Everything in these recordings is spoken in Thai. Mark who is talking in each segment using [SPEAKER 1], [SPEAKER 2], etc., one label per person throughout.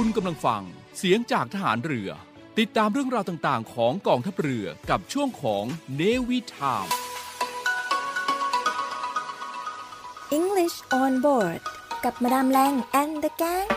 [SPEAKER 1] คุณกำลังฟังเสียงจากทหารเรือ ติดตามเรื่องราวต่างๆ ของกองทัพเรือกับช่วงของเนวิทาม
[SPEAKER 2] English on board กับมาดามแรง and the gang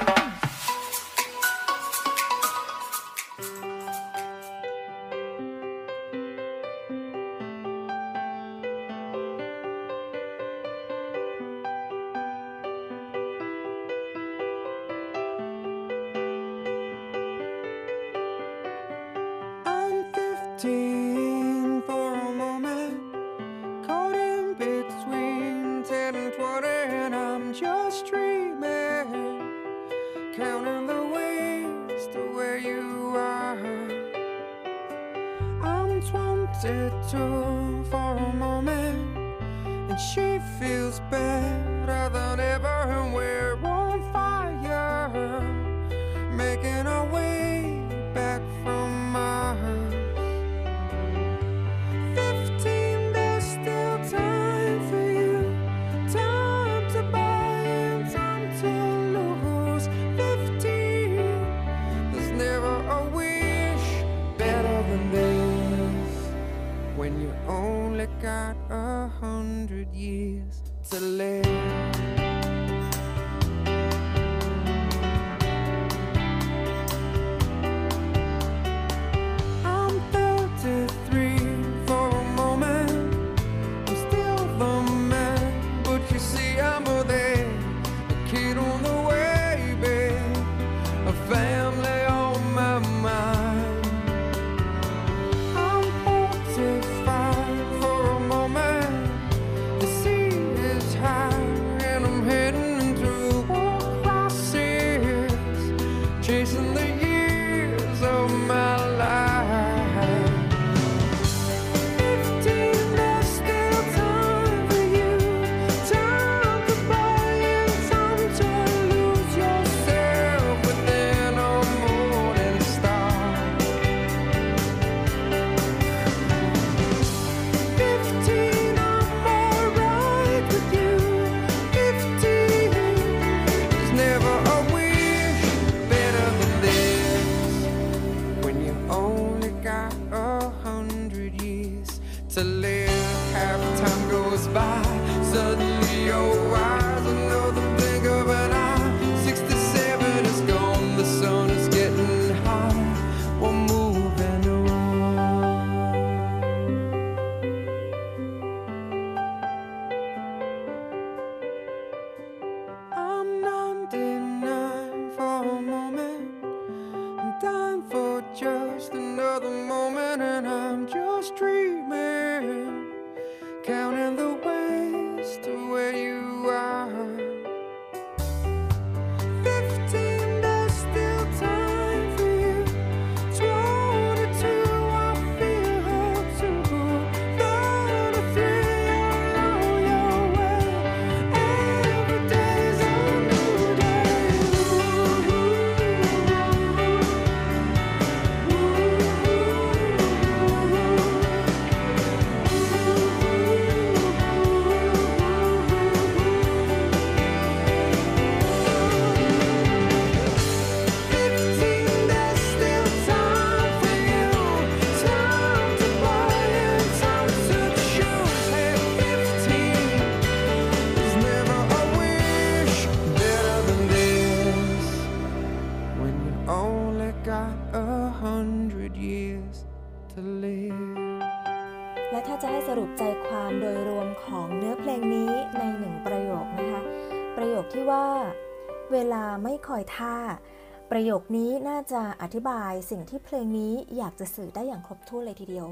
[SPEAKER 2] ประโยคนี้น่าจะอธิบายสิ่งที่เพลงนี้อยากจะสื่อได้อย่างครบถ้วนเลยทีเดียว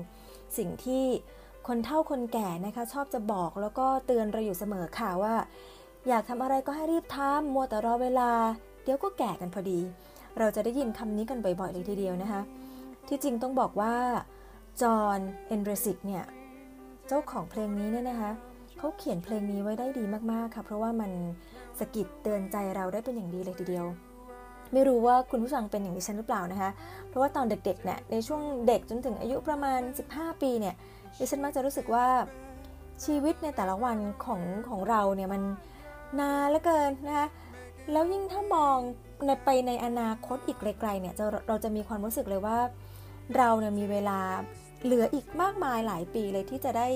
[SPEAKER 2] สิ่งที่คนเฒ่าคนแก่นะคะชอบจะบอกแล้วก็เตือนเราอยู่เสมอค่ะว่า อยากทำอะไรก็ให้รีบทำมัวแต่รอเวลา เดี๋ยวก็แก่กันพอดี เราจะได้ยินคำนี้กันบ่อยๆเลยทีเดียวนะคะ ที่จริงต้องบอกว่า John Ondrasik เนี่ยเจ้าของเพลงนี้เนี่ยนะคะเขาเขียนเพลงนี้ไว้ได้ดีมากๆค่ะ เพราะว่ามันสะกิดเตือนใจเราได้เป็นอย่างดีเลยทีเดียว ไม่รู้ว่าคุณผู้ฟังเป็นอย่างดิฉันหรือเปล่านะคะ เพราะว่าตอนเด็กๆเนี่ยในช่วงเด็กจนถึงอายุประมาณ 15 ปีเนี่ยดิฉันมักจะรู้สึกว่าชีวิตในแต่ละวันของของเราเนี่ยมันนานเหลือเกินนะคะ
[SPEAKER 3] แล้วยิ่งถ้ามองในไปในอนาคตอีกไกลๆเนี่ยเราจะมีความรู้สึกเลยว่า เราเนี่ยมีเวลาเหลืออีกมากมายหลายปีเลยที่จะได้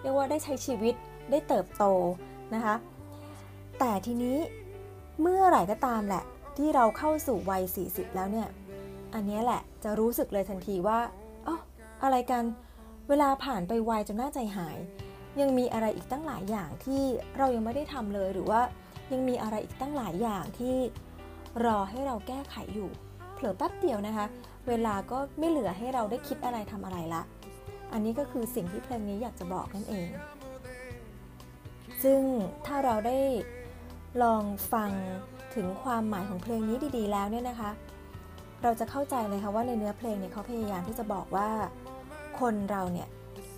[SPEAKER 3] เรียกว่าได้ใช้ชีวิตได้เติบโตนะคะแต่ทีนี้เมื่อไหร่ก็ตามแหละ ที่เราเข้าสู่วัย 40 แล้วเนี่ย อันนี้แหละจะรู้สึกเลยทันทีว่าอ๋ออะไรกัน เวลาผ่านไปไวจนน่าใจหาย ยังมีอะไรอีกตั้งหลายอย่างที่เรายังไม่ได้ทำเลยหรือว่ายังมีอะไรอีกตั้งหลายอย่างที่รอให้เราแก้ไขอยู่ เผลอแป๊บเดียวนะคะ เวลาก็ไม่เหลือให้เราได้คิดอะไรทำอะไรละ อันนี้ก็คือสิ่งที่เพลงนี้อยากจะบอกนั่นเอง ซึ่งถ้าเราได้ลองฟัง ถึงความหมายของเพลงนี้ดีๆ แล้วเนี่ยนะคะ เราจะเข้าใจเลยค่ะว่าในเนื้อเพลงเนี่ยเขาพยายามที่จะบอกว่าคนเราเนี่ย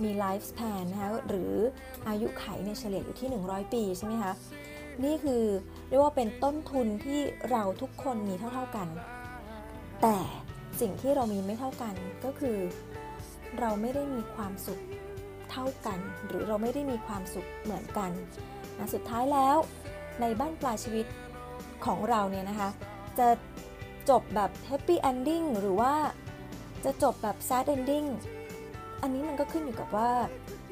[SPEAKER 3] มีไลฟ์ส p นนะคะหรืออายุไขเนี่ยเฉลี่ยอยู่ที่ 100 ปีใช่ไหมคะ นี่คือเรียกว่าเป็นต้นทุนที่เราทุกคนมีเท่าๆกัน แต่สิ่งที่เรามีไม่เท่ากันก็คือ เราไม่ได้มีความสุขเท่ากัน หรือเราไม่ได้มีความสุขเหมือนกันนะสุดท้ายแล้วในบั้นปลายชีวิต ของเราเนี่ยนะคะ จะจบแบบ happy ending หรือว่าจะจบแบบ sad ending อันนี้มันก็ขึ้นอยู่กับว่า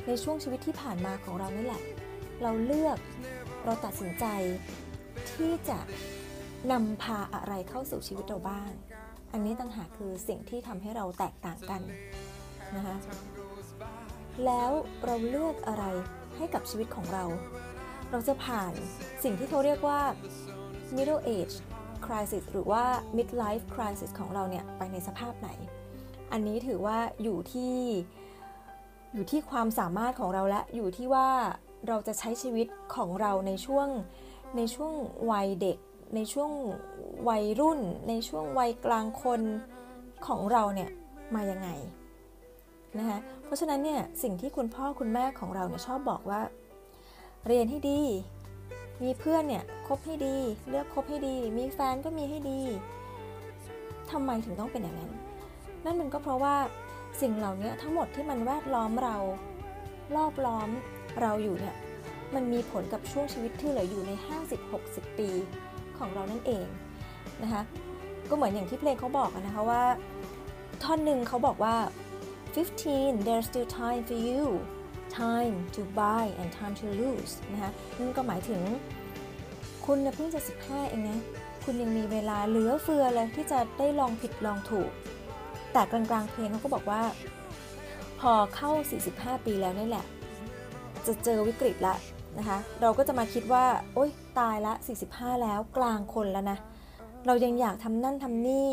[SPEAKER 3] ในช่วงชีวิตที่ผ่านมาของเรานี่แหละ เราเลือกเราตัดสินใจที่จะนำพาอะไรเข้าสู่ชีวิตเราบ้าง อันนี้ต่างหากคือสิ่งที่ทำให้เราแตกต่างกันนะคะแล้วเราเลือกอะไรให้กับชีวิตของเรา เราจะผ่านสิ่งที่เขาเรียกว่า middle age crisis หรือว่า midlife crisis ของเราเนี่ยไปในสภาพไหน อันนี้ถือว่าอยู่ที่อยู่ที่ความสามารถของเราและอยู่ที่ว่าเราจะใช้ชีวิตของเราในช่วงในช่วงวัยเด็ก ในช่วงวัยรุ่น ในช่วงวัยกลางคนของเราเนี่ยมายังไงนะคะเพราะฉะนั้นเนี่ยสิ่งที่คุณพ่อคุณแม่ของเราเนี่ยชอบบอกว่า เรียนให้ดี มีเพื่อนเนี่ยคบให้ดี เลือกคบให้ดี มีแฟนก็มีให้ดีทำไมถึงต้องเป็นอย่างนั้น นั่นมันก็เพราะว่าสิ่งเหล่านี้ทั้งหมดที่มันแวดล้อมเรา รอบล้อมเราอยู่เนี่ยมันมีผลกับช่วงชีวิตที่เหลืออยู่ใน 50-60 ปีของเรานั่นเองนะคะก็เหมือนอย่างที่เพลงเขาบอกนะคะว่า ท่อนหนึ่งเขาบอกว่า 15 there's still time for you time to buy and time to lose นะคะนั่นก็หมายถึง คุณเพิ่งจะ 15 เองนะ คุณยังมีเวลาเหลือเฟือเลยที่จะได้ลองผิดลองถูก แต่กลางๆเพลงเขาก็บอกว่า พอเข้า 45 ปีแล้วนี่แหละ จะเจอวิกฤตละนะคะ เราก็จะมาคิดว่า โอ๊ย ตายละ 45 แล้วกลางคนแล้วนะ เรายังอยากทำนั่นทำนี่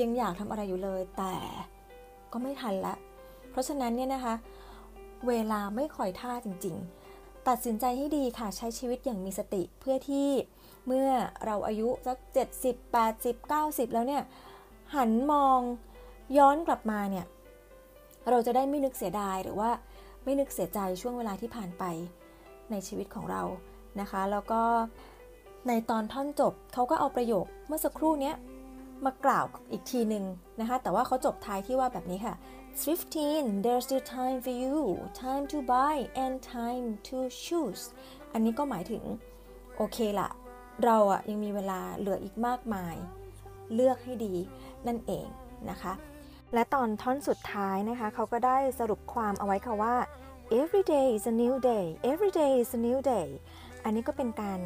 [SPEAKER 3] ยังอยากทำอะไรอยู่เลย แต่ก็ไม่ทันละ เพราะฉะนั้นเนี่ยนะคะ เวลาไม่คอยท่าจริง ๆ ตัดสินใจให้ดีค่ะใช้ชีวิตอย่างมีสติเพื่อที่เมื่อเราอายุสัก 70 80 90 แล้วเนี่ย หันมองย้อนกลับมาเนี่ย เราจะได้ไม่นึกเสียดายหรือว่าไม่นึกเสียใจช่วงเวลาที่ผ่านไปในชีวิตของเรานะคะ แล้วก็ในตอนท่อนจบเขาก็เอาประโยคเมื่อสักครู่นี้มากล่าวอีกทีหนึ่งนะคะ แต่ว่าเขาจบท้ายที่ว่าแบบนี้ค่ะ 15 there's still time for you time to buy and time to choose อันนี้ก็หมายถึง โอเคละเราอะยังมีเวลาเหลืออีกมากมาย เลือกให้ดีนั่นเองนะคะ และตอนท่อนสุดท้ายนะคะ เขาก็ได้สรุปความเอาไว้ค่ะว่า every day is a new day every day is a new day อันนี้ก็เป็นการ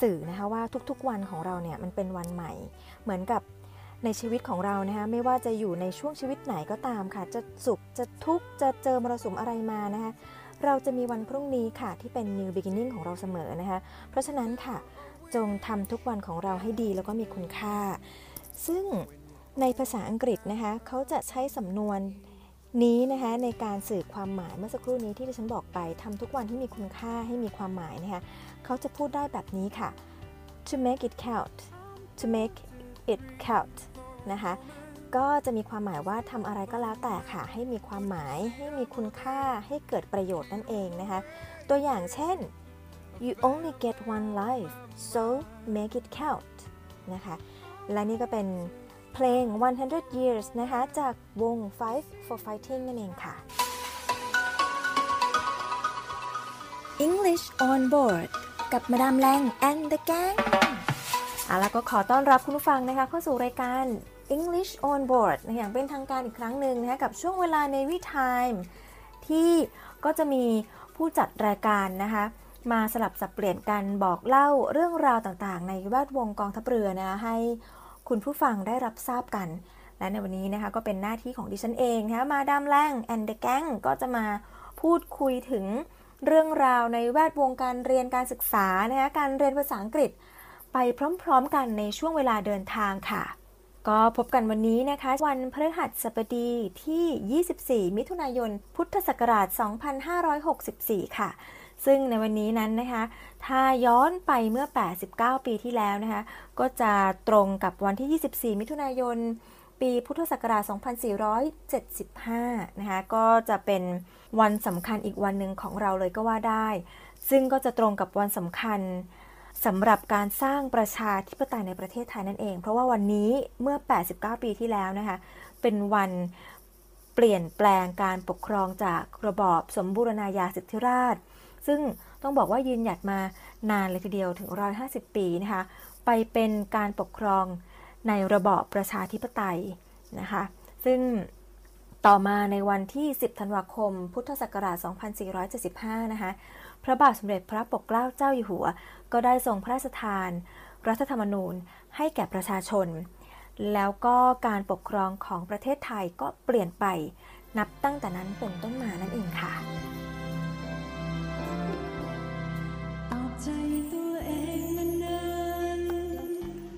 [SPEAKER 3] สื่อนะคะว่าทุกๆวันของเราเนี่ยมันเป็นวันใหม่ เหมือนกับ ในชีวิตของเรานะคะไม่ว่าจะอยู่ในช่วงชีวิตไหนก็ตามค่ะ จะสุขจะทุกข์จะเจอมรสุมอะไรมานะคะเราจะมีวันพรุ่งนี้ค่ะที่เป็น new beginning ของเราเสมอนะคะเพราะฉะนั้นค่ะจงทำทุกวันของเราให้ดีแล้วก็มีคุณค่า ซึ่งในภาษาอังกฤษนะคะเขาจะใช้สำนวนนี้นะคะในการสื่อความหมายเมื่อสักครู่นี้ที่ดิฉันบอกไปทำทุกวันที่มีคุณค่าให้มีความหมายนะคะเขาจะพูดได้แบบนี้ค่ะ to make it count to make it count นะคะ ก็จะมีความหมายว่าทำอะไรก็แล้วแต่ค่ะ ให้มีความหมายให้มีคุณค่าให้เกิดประโยชน์นั่นเองนะคะ ตัวอย่างเช่น you only get one life so make it count นะคะ และนี่ก็เป็นเพลง 100 years นะคะ จากวง Five for Fighting นั่นเองค่ะ
[SPEAKER 4] English on board กับมาดามแรง and the gang
[SPEAKER 3] เอาแล้วก็ขอต้อนรับคุณผู้ฟังนะคะ เข้าสู่รายการ English on Board นะอย่างเป็นทางการอีกครั้งหนึ่งนะคะกับช่วงเวลา Navy Time ที่ก็จะมีผู้จัดรายการนะคะมาสลับสับเปลี่ยนกันบอกเล่าเรื่องราวต่างๆ ในแวดวงกองทัพเรือนะให้คุณผู้ฟังได้รับทราบกัน และในวันนี้นะคะก็เป็นหน้าที่ของดิฉันเองนะคะมาดามแรงแอนเดอ g แกงก็จะมาพูดคุยถึงเรื่องราวในแวดวงการเรียนการศึกษานะคะการเรียนภาษาอังกฤษ ไปพร้อมๆกันในช่วงเวลาเดินทางค่ะ ก็พบกันวันนี้นะคะ วันพฤหัสบดีที่ 24 มิถุนายน พุทธศักราช 2564 ค่ะ ซึ่งในวันนี้นั้นนะคะ ถ้าย้อนไปเมื่อ 89 ปีที่แล้วนะคะ ก็จะตรงกับวันที่ 24 มิถุนายน ปีพุทธศักราช 2475 นะคะ ก็จะเป็นวันสำคัญอีกวันหนึ่งของเราเลยก็ว่าได้ ซึ่งก็จะตรงกับวันสำคัญ สำหรับการสร้างประชาธิปไตยในประเทศไทยนั่นเอง เพราะว่าวันนี้เมื่อ 89 ปีที่แล้วนะคะ เป็นวันเปลี่ยนแปลงการปกครองจากระบอบสมบูรณาญาสิทธิราช ซึ่งต้องบอกว่ายืนหยัดมานานเลยทีเดียวถึง 150 ปีนะคะ ไปเป็นการปกครองในระบอบประชาธิปไตยนะคะ ซึ่งต่อมาในวันที่ 10 ธันวาคม พุทธศักราช 2475 นะคะ พระบาทสมเด็จพระปกเกล้าเจ้าอยู่หัว ก็ได้ทรงพระราชทาน รัฐธรรมนูญให้แก่ประชาชน แล้วก็การปกครองของประเทศไทยก็เปลี่ยนไปนับตั้งแต่นั้นเป็นต้นมานั่นเองค่ะ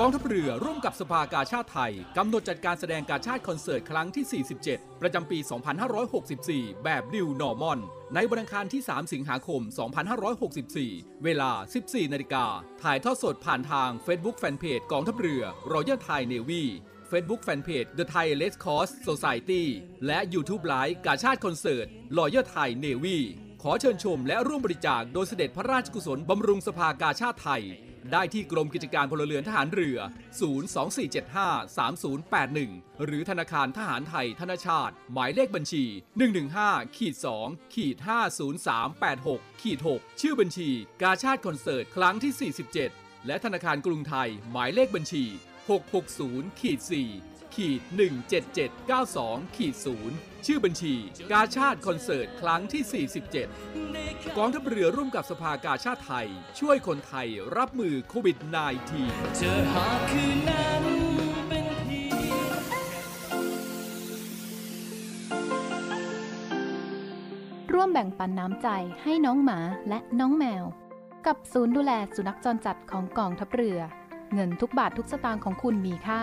[SPEAKER 1] กองทัพเรือร่วมกับสภากาชาติไทย กำหนดจัดการแสดงการชาติคอนเสิร์ตครั้งที่ 47 ประจำปี 2564 แบบ New Normal ในวันอังคารที่ 3 สิงหาคม 2564 เวลา 14 นาฬิกา ถ่ายทอดสดผ่านทาง Facebook Fanpage กองทัพเรือ Royal Thai Navy Facebook Fanpage The Thai Red Cross Society และ YouTube Live กาชาติคอนเสิร์ต Royal Thai Navy ขอเชิญชมและร่วมบริจาคโดยเสด็จพระราชกุศลบำรุงสภากาชาติไทย ได้ที่กรมกิจการพลเรือนทหารเรือ 024753081 หรือธนาคารทหารไทยธนชาติ หมายเลขบัญชี 115ขีด2ขีด50386ขีด6ชื่อบัญชี กาชาติคอนเสิร์ตครั้งที่ 47 และธนาคารกรุงไทย หมายเลขบัญชี 660ขีด4ขีด17792ขีด0 ชื่อบัญชี กาชาติคอนเสิร์ต ครั้งที่ 47 กองทัพเรือร่วมกับสภากาชาติไทย ช่วยคนไทยรับมือโควิด -19
[SPEAKER 4] เจอหาคืนนั้นเป็นที
[SPEAKER 5] ร่วมแบ่งปันน้ำใจให้น้องหมาและน้องแมว กับศูนย์ดูแลสุนัขจรจัดของกองทัพเรือ เงินทุกบาททุกสตางค์ของคุณมีค่า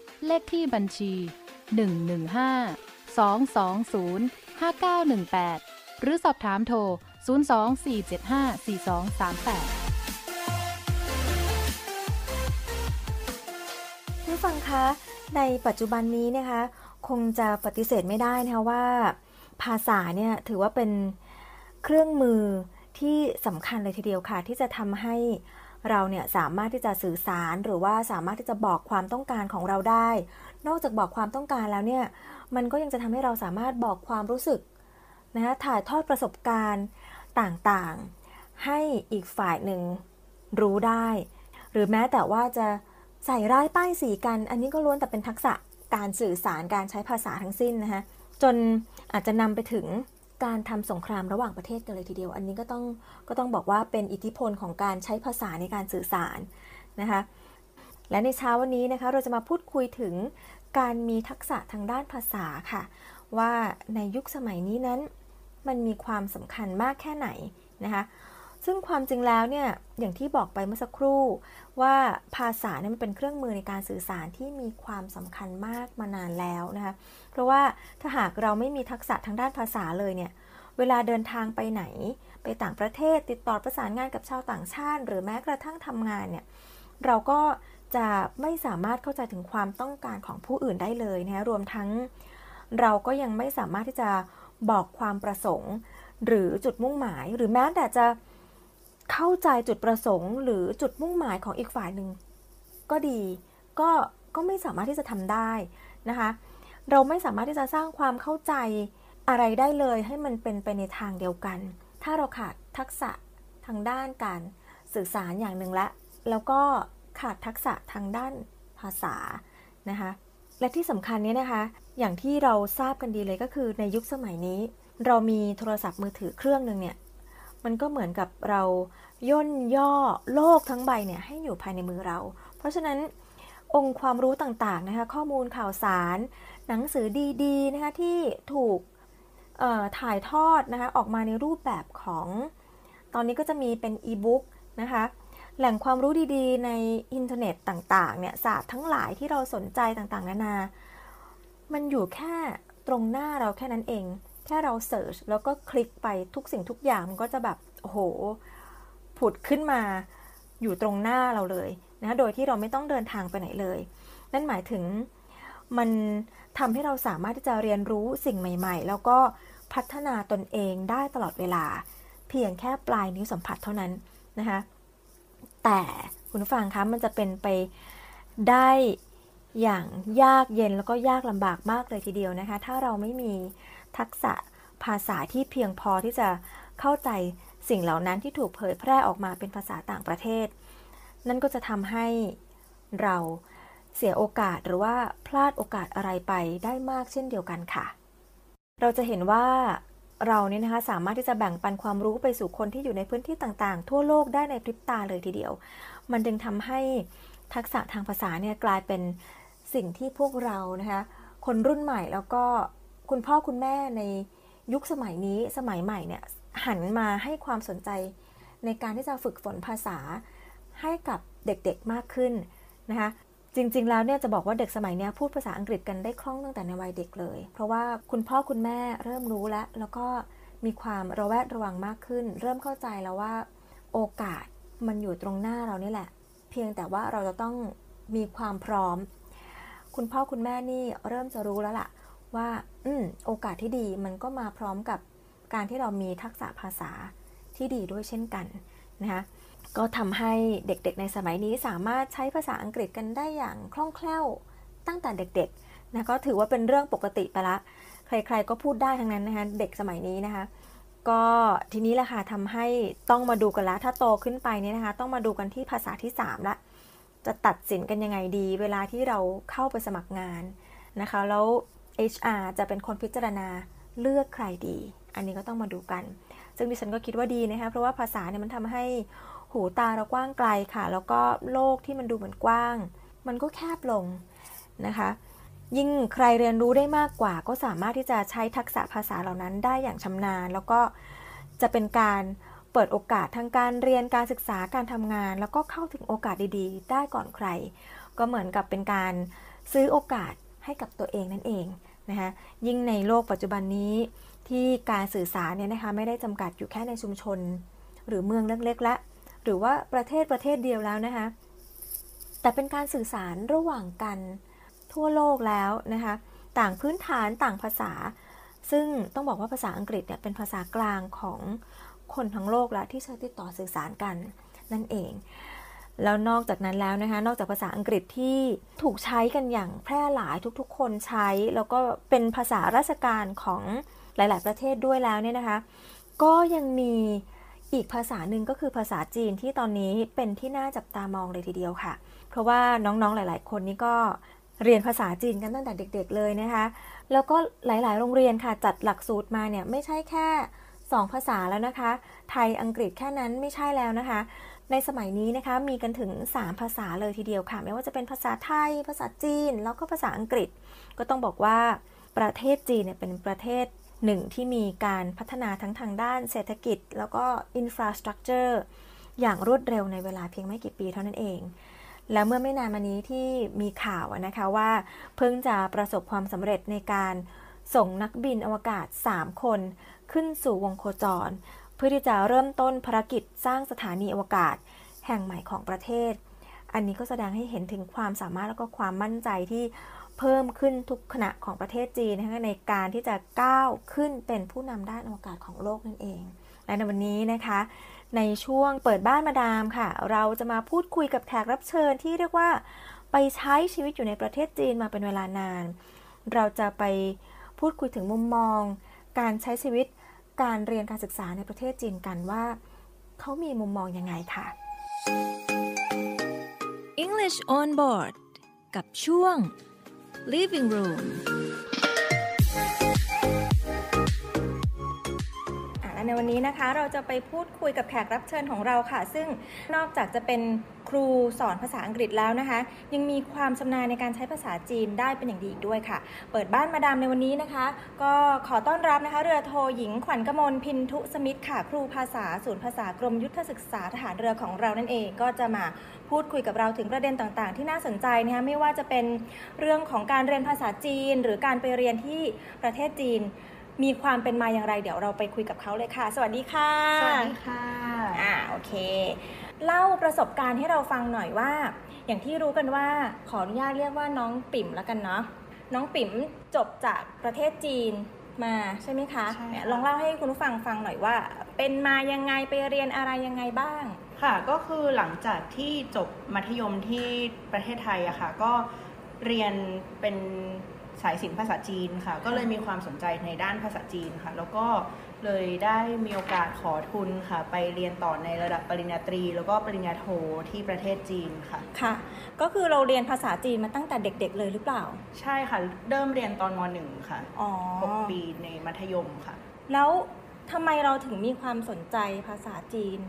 [SPEAKER 5] เลขที่บัญชี 115 220 5918 หรือสอบถามโทร 024754238
[SPEAKER 3] ผู้ฟังคะในปัจจุบันนี้นะคะ คงจะปฏิเสธไม่ได้นะคะว่า ภาษาเนี่ยถือว่าเป็นเครื่องมือที่สำคัญเลยทีเดียวค่ะ ที่จะทำให้ เราเนี่ยสามารถที่จะสื่อสารหรือว่าสามารถที่จะบอกความต้องการของเราได้ นอกจากบอกความต้องการแล้วเนี่ยมันก็ยังจะทำให้เราสามารถบอกความรู้สึกนะคะถ่ายทอดประสบการณ์ต่างๆ ให้อีกฝ่ายหนึ่งรู้ได้ หรือแม้แต่ว่าจะใส่ร้ายป้ายสีกัน อันนี้ก็ล้วนแต่เป็นทักษะการสื่อสารการใช้ภาษาทั้งสิ้นนะคะจนอาจจะนำไปถึง การทำสงครามระหว่างประเทศกันเลยทีเดียว อันนี้ก็ต้องก็ต้องบอกว่าเป็นอิทธิพลของการใช้ภาษาในการสื่อสารนะคะ และในเช้าวันนี้นะคะเราจะมาพูดคุยถึงการมีทักษะทางด้านภาษาค่ะ ว่าในยุคสมัยนี้นั้น มันมีความสำคัญมากแค่ไหนนะคะ ซึ่งความจริงแล้วเนี่ยอย่างที่บอกไปเมื่อสักครู่ว่าภาษาเนี่ยมันเป็นเครื่องมือในการสื่อสารที่มีความสำคัญมากมานานแล้วนะคะเพราะว่าถ้าหากเราไม่มีทักษะทางด้านภาษาเลยเนี่ยเวลาเดินทางไปไหน ไปต่างประเทศติดต่อประสานงานกับชาวต่างชาติ หรือแม้กระทั่งทำงานเนี่ยเราก็จะไม่สามารถเข้าใจถึงความต้องการของผู้อื่นได้เลยนะรวมทั้งเราก็ยังไม่สามารถที่จะบอกความประสงค์ หรือจุดมุ่งหมาย หรือแม้แต่จะ เข้าใจจุดประสงค์ หรือจุดมุ่งหมายของอีกฝ่ายหนึ่งก็ดี ก็ก็ไม่สามารถที่จะทำได้นะคะ เราไม่สามารถที่จะสร้างความเข้าใจอะไรได้เลยให้มันเป็นไปในทางเดียวกัน ถ้าเราขาดทักษะทางด้านการสื่อสารอย่างหนึ่งละ แล้วก็ขาดทักษะทางด้านภาษานะคะ และที่สำคัญเนี่ยนะคะ อย่างที่เราทราบกันดีเลยก็คือในยุคสมัยนี้ เรามีโทรศัพท์มือถือเครื่องหนึ่งเนี่ย มันก็เหมือนกับเราย่นย่อโลกทั้งใบเนี่ยให้อยู่ภายในมือเรา เพราะฉะนั้นองค์ความรู้ต่างๆนะคะข้อมูลข่าวสาร หนังสือดีๆนะคะที่ถูกถ่ายทอดนะคะออกมาในรูปแบบของ ตอนนี้ก็จะมีเป็นอีบุ๊กนะคะแหล่งความรู้ดีๆ ในอินเทอร์เน็ตต่างๆเนี่ยศาสตร์ทั้งหลายที่เราสนใจต่างๆนานา มันอยู่แค่ตรงหน้าเราแค่นั้นเอง ค่เราเสิร์ชแล้วก็คลิกไปทุกสิ่งทุกอย่างมันก็จะแบบโอ้โหผุดขึ้นมาอยู่ตรงหน้าเราเลยนะโดยที่เราไม่ต้องเดินทางไปไหนเลย นั่นหมายถึงมันทำให้เราสามารถที่จะเรียนรู้สิ่งใหม่ ๆ แล้วก็พัฒนาตนเองได้ตลอดเวลา เพียงแค่ปลายนิ้วสัมผัสเท่านั้นนะคะแต่คุณฟังคะมันจะเป็นไปได้อย่างยากเย็นแล้วก็ยากลำบากมากเลยทีเดียวนะคะ ถ้าเราไม่มีทักษะ ภาษาที่เพียงพอที่จะเข้าใจสิ่งเหล่านั้นที่ถูกเผยแพร่ออกมาเป็นภาษาต่างประเทศ นั่นก็จะทำให้เราเสียโอกาสหรือว่าพลาดโอกาสอะไรไปได้มากเช่นเดียวกันค่ะ เราจะเห็นว่าเราเนี่ยนะคะสามารถที่จะแบ่งปันความรู้ไปสู่คนที่อยู่ในพื้นที่ต่างๆ ทั่วโลกได้ในพริบตาเลยทีเดียว มันจึงทำให้ทักษะทางภาษาเนี่ยกลายเป็นสิ่งที่พวกเรานะคะคนรุ่นใหม่แล้วก็คุณพ่อคุณแม่ใน ยุคสมัยนี้สมัยใหม่เนี่ยหันมาให้ความสนใจในการที่จะฝึกฝนภาษาให้กับเด็กๆมากขึ้นนะคะจริงๆ แล้วเนี่ยจะบอกว่าเด็กสมัยนี้พูดภาษาอังกฤษกันได้คล่องตั้งแต่ในวัยเด็กเลย เพราะว่าคุณพ่อคุณแม่เริ่มรู้แล้ว แล้วก็มีความระแวดระวังมากขึ้น เริ่มเข้าใจแล้วว่าโอกาสมันอยู่ตรงหน้าเรานี่แหละ เพียงแต่ว่าเราจะต้องมีความพร้อม คุณพ่อคุณแม่นี่เริ่มจะรู้แล้วล่ะ ว่า อืม โอกาสที่ดีมันก็มาพร้อมกับการที่เรามีทักษะภาษาที่ดีด้วยเช่นกันนะคะก็ทำให้เด็กๆ ในสมัยนี้สามารถใช้ภาษาอังกฤษกันได้อย่างคล่องแคล่วตั้งแต่เด็กๆนะก็ถือว่าเป็นเรื่องปกติไปละ ใครๆก็พูดได้ทั้งนั้นนะคะเด็กสมัยนี้นะคะ ก็ทีนี้แหละค่ะทำให้ต้องมาดูกันละถ้าโตขึ้นไปเนี่ยนะคะ ต้องมาดูกันที่ภาษาที่ 3 ละ จะตัดสินกันยังไงดี เวลาที่เราเข้าไปสมัครงานนะคะ แล้ว HR จะเป็นคนพิจารณาเลือกใครดี อันนี้ก็ต้องมาดูกัน ซึ่งดิฉันก็คิดว่าดีนะคะ เพราะว่าภาษาเนี่ยมันทำให้หูตาเรากว้างไกลค่ะ แล้วก็โลกที่มันดูเหมือนกว้าง มันก็แคบลงนะคะ ยิ่งใครเรียนรู้ได้มากกว่า ก็สามารถที่จะใช้ทักษะภาษาเหล่านั้นได้อย่างชำนาญ แล้วก็จะเป็นการเปิดโอกาสทางการเรียนการศึกษาการทำงาน แล้วก็เข้าถึงโอกาสดีๆ ได้ก่อนใคร ก็เหมือนกับเป็นการซื้อโอกาสให้กับตัวเองนั่นเอง นะคะยิ่งในโลกปัจจุบันนี้ที่การสื่อสารเนี่ยนะคะไม่ได้จำกัดอยู่แค่ในชุมชน หรือเมืองเล็กๆและ หรือว่าประเทศประเทศเดียวแล้วนะคะแต่เป็นการสื่อสารระหว่างกันทั่วโลกแล้วนะคะต่างพื้นฐานต่างภาษา ซึ่งต้องบอกว่าภาษาอังกฤษเนี่ยเป็นภาษากลางของคนทั้งโลกแล้วที่ใช้ติดต่อสื่อสารกันนั่นเอง แล้วนอกจากนั้นแล้วนะคะ นอกจากภาษาอังกฤษที่ถูกใช้กันอย่างแพร่หลายทุกๆ คนใช้ แล้วก็เป็นภาษาราชการของหลาย ๆ ประเทศด้วยแล้วเนี่ยนะคะ ก็ยังมีอีกภาษาหนึ่งก็คือภาษาจีนที่ตอนนี้เป็นที่น่าจับตามองเลยทีเดียวค่ะ เพราะว่าน้องๆหลาย ๆ คนนี้ก็เรียนภาษาจีนกันตั้งแต่เด็ก ๆ เลยนะคะ แล้วก็หลาย ๆ โรงเรียนค่ะจัดหลักสูตรมาเนี่ยไม่ใช่แค่ 2 ภาษาแล้วนะคะ ไทยอังกฤษแค่นั้นไม่ใช่แล้วนะคะ
[SPEAKER 6] ในสมัยนี้นะคะมีกันถึง 3 ภาษาเลยทีเดียวค่ะ ไม่ว่าจะเป็นภาษาไทย ภาษาจีน แล้วก็ภาษาอังกฤษ ก็ต้องบอกว่าประเทศจีนเนี่ยเป็นประเทศหนึ่งที่มีการพัฒนาทั้งทางด้านเศรษฐกิจ แล้วก็ infrastructure อย่างรวดเร็วในเวลาเพียงไม่กี่ปีเท่านั้นเอง แล้วเมื่อไม่นานมานี้ที่มีข่าวนะคะว่าเพิ่งจะประสบความสำเร็จในการส่งนักบินอวกาศ 3 คนขึ้นสู่วงโคจร พื่อที่จะเริ่มต้นภารกิจสร้างสถานีอวกาศ แห่งใหม่ของประเทศ อันนี้ก็แสดงให้เห็นถึงความสามารถแล้วก็ความมั่นใจที่เพิ่มขึ้นทุกขณะของประเทศจีนนะคะในการที่จะก้าวขึ้นเป็นผู้นำด้านอวกาศของโลกนั่นเอง และในวันนี้นะคะ ในช่วงเปิดบ้านมาดามค่ะ เราจะมาพูดคุยกับแขกรับเชิญที่เรียกว่าไปใช้ชีวิตอยู่ในประเทศจีนมาเป็นเวลานาน เราจะไปพูดคุยถึงมุมมอง การใช้ชีวิต การเรียนการศึกษาในประเทศจีนกันว่าเขามีมุมมองยังไงค่ะ
[SPEAKER 3] English on board กับช่วง Living Room
[SPEAKER 6] ในวันนี้นะคะเราจะไปพูดคุยกับแขกรับเชิญของเราค่ะ ซึ่งนอกจากจะเป็นครูสอนภาษาอังกฤษแล้วนะคะ ยังมีความชำนาญในการใช้ภาษาจีนได้เป็นอย่างดีอีกด้วยค่ะ เปิดบ้านมาดามในวันนี้นะคะ ก็ขอต้อนรับนะคะ เรือโทหญิงขวัญกมลพินทุสมิทธ์ค่ะ ครูภาษาศูนย์ภาษากรมยุทธศึกษาทหารเรือของเรานั่นเอง ก็จะมาพูดคุยกับเราถึงประเด็นต่างๆ ที่น่าสนใจนะคะไม่ว่าจะเป็นเรื่องของการเรียนภาษาจีน หรือการไปเรียนที่ประเทศจีน มีความเป็นมาอย่างไร เดี๋ยวเราไปคุยกับเขาเลยค่ะ สวัสดีค่ะ
[SPEAKER 7] สวัสดีค่ะ
[SPEAKER 6] อ่าโอเค เล่าประสบการณ์ให้เราฟังหน่อยว่า อย่างที่รู้กันว่าขออนุญาตเรียกว่าน้องปิ่มแล้วกันเนาะน้องปิ่มจบจากประเทศจีนมาใช่ไหมคะ
[SPEAKER 7] ใช่ค่ะ
[SPEAKER 6] เนี่ยลองเล่าให้คุณผู้ฟังฟังหน่อยว่า เป็นมายังไงไปเรียนอะไรยังไงบ้าง
[SPEAKER 7] ค่ะก็คือหลังจากที่จบมัธยมที่ประเทศไทยอะค่ะ ก็เรียนเป็น สายศิลป์ภาษาจีนค่ะ ก็เลยมีความสนใจในด้านภาษาจีนค่ะ แล้วก็เลยได้มีโอกาสขอทุนค่ะ ไปเรียนต่อในระดับปริญญาตรี แล้วก็ปริญญาโทที่ประเทศจีนค่ะ
[SPEAKER 6] ค่ะ ก็คือเราเรียนภาษาจีนมาตั้งแต่เด็ก ๆ เลยหรือเปล่า
[SPEAKER 7] ใช่ค่ะ เริ่มเรียนตอนมหนึ่งค่ะ
[SPEAKER 6] อ๋อ
[SPEAKER 7] หกปีในมัธยมค่ะ
[SPEAKER 6] แล้วทำไมเราถึงมีความสนใจภาษาจีนณ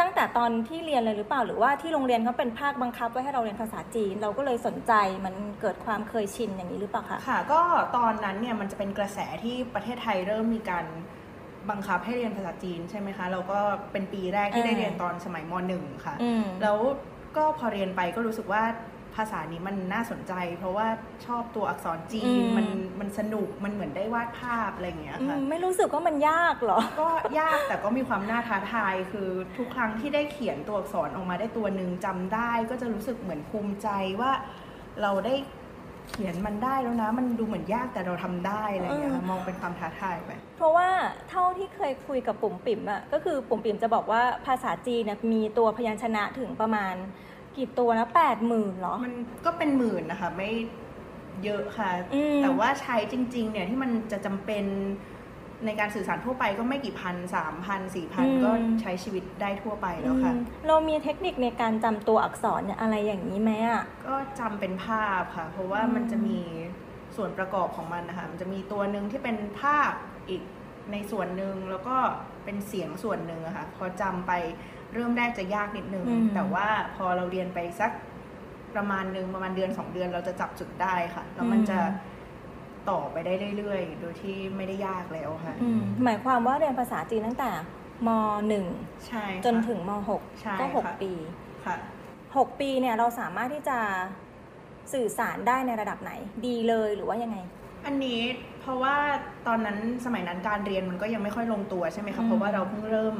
[SPEAKER 6] ตั้งแต่ตอนที่เรียนเลยหรือเปล่าหรือว่าที่โรงเรียนเขาเป็นภาคบังคับไว้ให้เราเรียนภาษาจีน เราก็เลยสนใจมันเกิดความเคยชินอย่างนี้หรือเปล่าคะ
[SPEAKER 7] ค่ะ ก็ตอนนั้นเนี่ยมันจะเป็นกระแสที่ประเทศไทยเริ่มมีการบังคับให้เรียนภาษาจีนใช่ไหมคะเราก็เป็นปีแรกที่ได้
[SPEAKER 6] อ่า
[SPEAKER 7] เรียนตอนสมัยมหนึ่งค่ะ
[SPEAKER 6] อืม
[SPEAKER 7] แล้วก็พอเรียนไปก็รู้สึกว่า ภาษานี้มันน่าสนใจ เพราะว่าชอบตัวอักษรจีน มันมันสนุกมันเหมือนได้วาดภาพอะไรอย่างเงี้ย
[SPEAKER 6] อื
[SPEAKER 7] ค่ะ
[SPEAKER 6] มไม่รู้สึกว่ามันยากเหรอ
[SPEAKER 7] ก็ยากแต่ก็มีความน่าท้าทายคือทุกครั้งที่ได้เขียนตัวอักษรออกมาได้ตัวหนึ่งจำได้ ก็จะรู้สึกเหมือนภูมิใจว่าเราได้เขียนมันได้แล้วนะ มันดูเหมือนยากแต่เราทำได้อะไรอย่างเงี้ยค่ะมองเป็นความท้าทายไป
[SPEAKER 6] เพราะว่าเท่าที่เคยคุยกับปุ่มปิ่มอะก็คือปุ่มปิ่มจะบอกว่าภาษาจีนเนี่ยมีตัวพยัญชนะถึงประมาณ กี่ตัวนะแปดหมื่นเหรอ
[SPEAKER 7] มันก็เป็นหมื่นนะคะ ไม่เยอะค่ะ
[SPEAKER 6] อืม
[SPEAKER 7] แต่ว่าใช้จริง ๆ เนี่ยที่มันจะจำเป็นในการสื่อสารทั่วไปก็ไม่กี่พันสามพันสี่พันก็ใช้ชีวิตได้ทั่วไปแล้วค่ะ
[SPEAKER 6] อืมเรามีเทคนิคในการจำตัวอักษรเนี่ยอะไรอย่างนี้ไหมอะ
[SPEAKER 7] ก็จำเป็นภาพค่ะ เพราะว่า
[SPEAKER 6] อืม
[SPEAKER 7] มันจะมีส่วนประกอบของมันนะคะ มันจะมีตัวหนึ่งที่เป็นภาพอีกในส่วนหนึ่งแล้วก็เป็นเสียงส่วนหนึ่งอะค่ะ พอจำไป เริ่มแรกจะยากนิดนึงแต่ว่าพอเราเรียนไปสักประมาณหนึ่งประมาณเดือนสองเดือนเราจะจับจุดได้ค่ะ แล้วมันจะต่อไปได้เรื่อยๆ โดยที่ไม่ได้ยากแล้วค่ะ
[SPEAKER 6] อืมหมายความว่าเรียนภาษาจีนตั้งแต่มหนึ่ง
[SPEAKER 7] ใช่ค่ะ
[SPEAKER 6] จนถึงมหก
[SPEAKER 7] ใช่
[SPEAKER 6] ก็หก
[SPEAKER 7] ค่ะ
[SPEAKER 6] ปี
[SPEAKER 7] ค่ะ
[SPEAKER 6] หกปีเนี่ยเราสามารถที่จะสื่อสารได้ในระดับไหน ดีเลยหรือว่ายังไง
[SPEAKER 7] อันนี้เพราะว่าตอนนั้นสมัยนั้นการเรียนมันก็ยังไม่ค่อยลงตัวใช่ไหม
[SPEAKER 6] อื
[SPEAKER 7] คะ
[SPEAKER 6] ม
[SPEAKER 7] เพราะว่าเราเพิ่งเริ่ม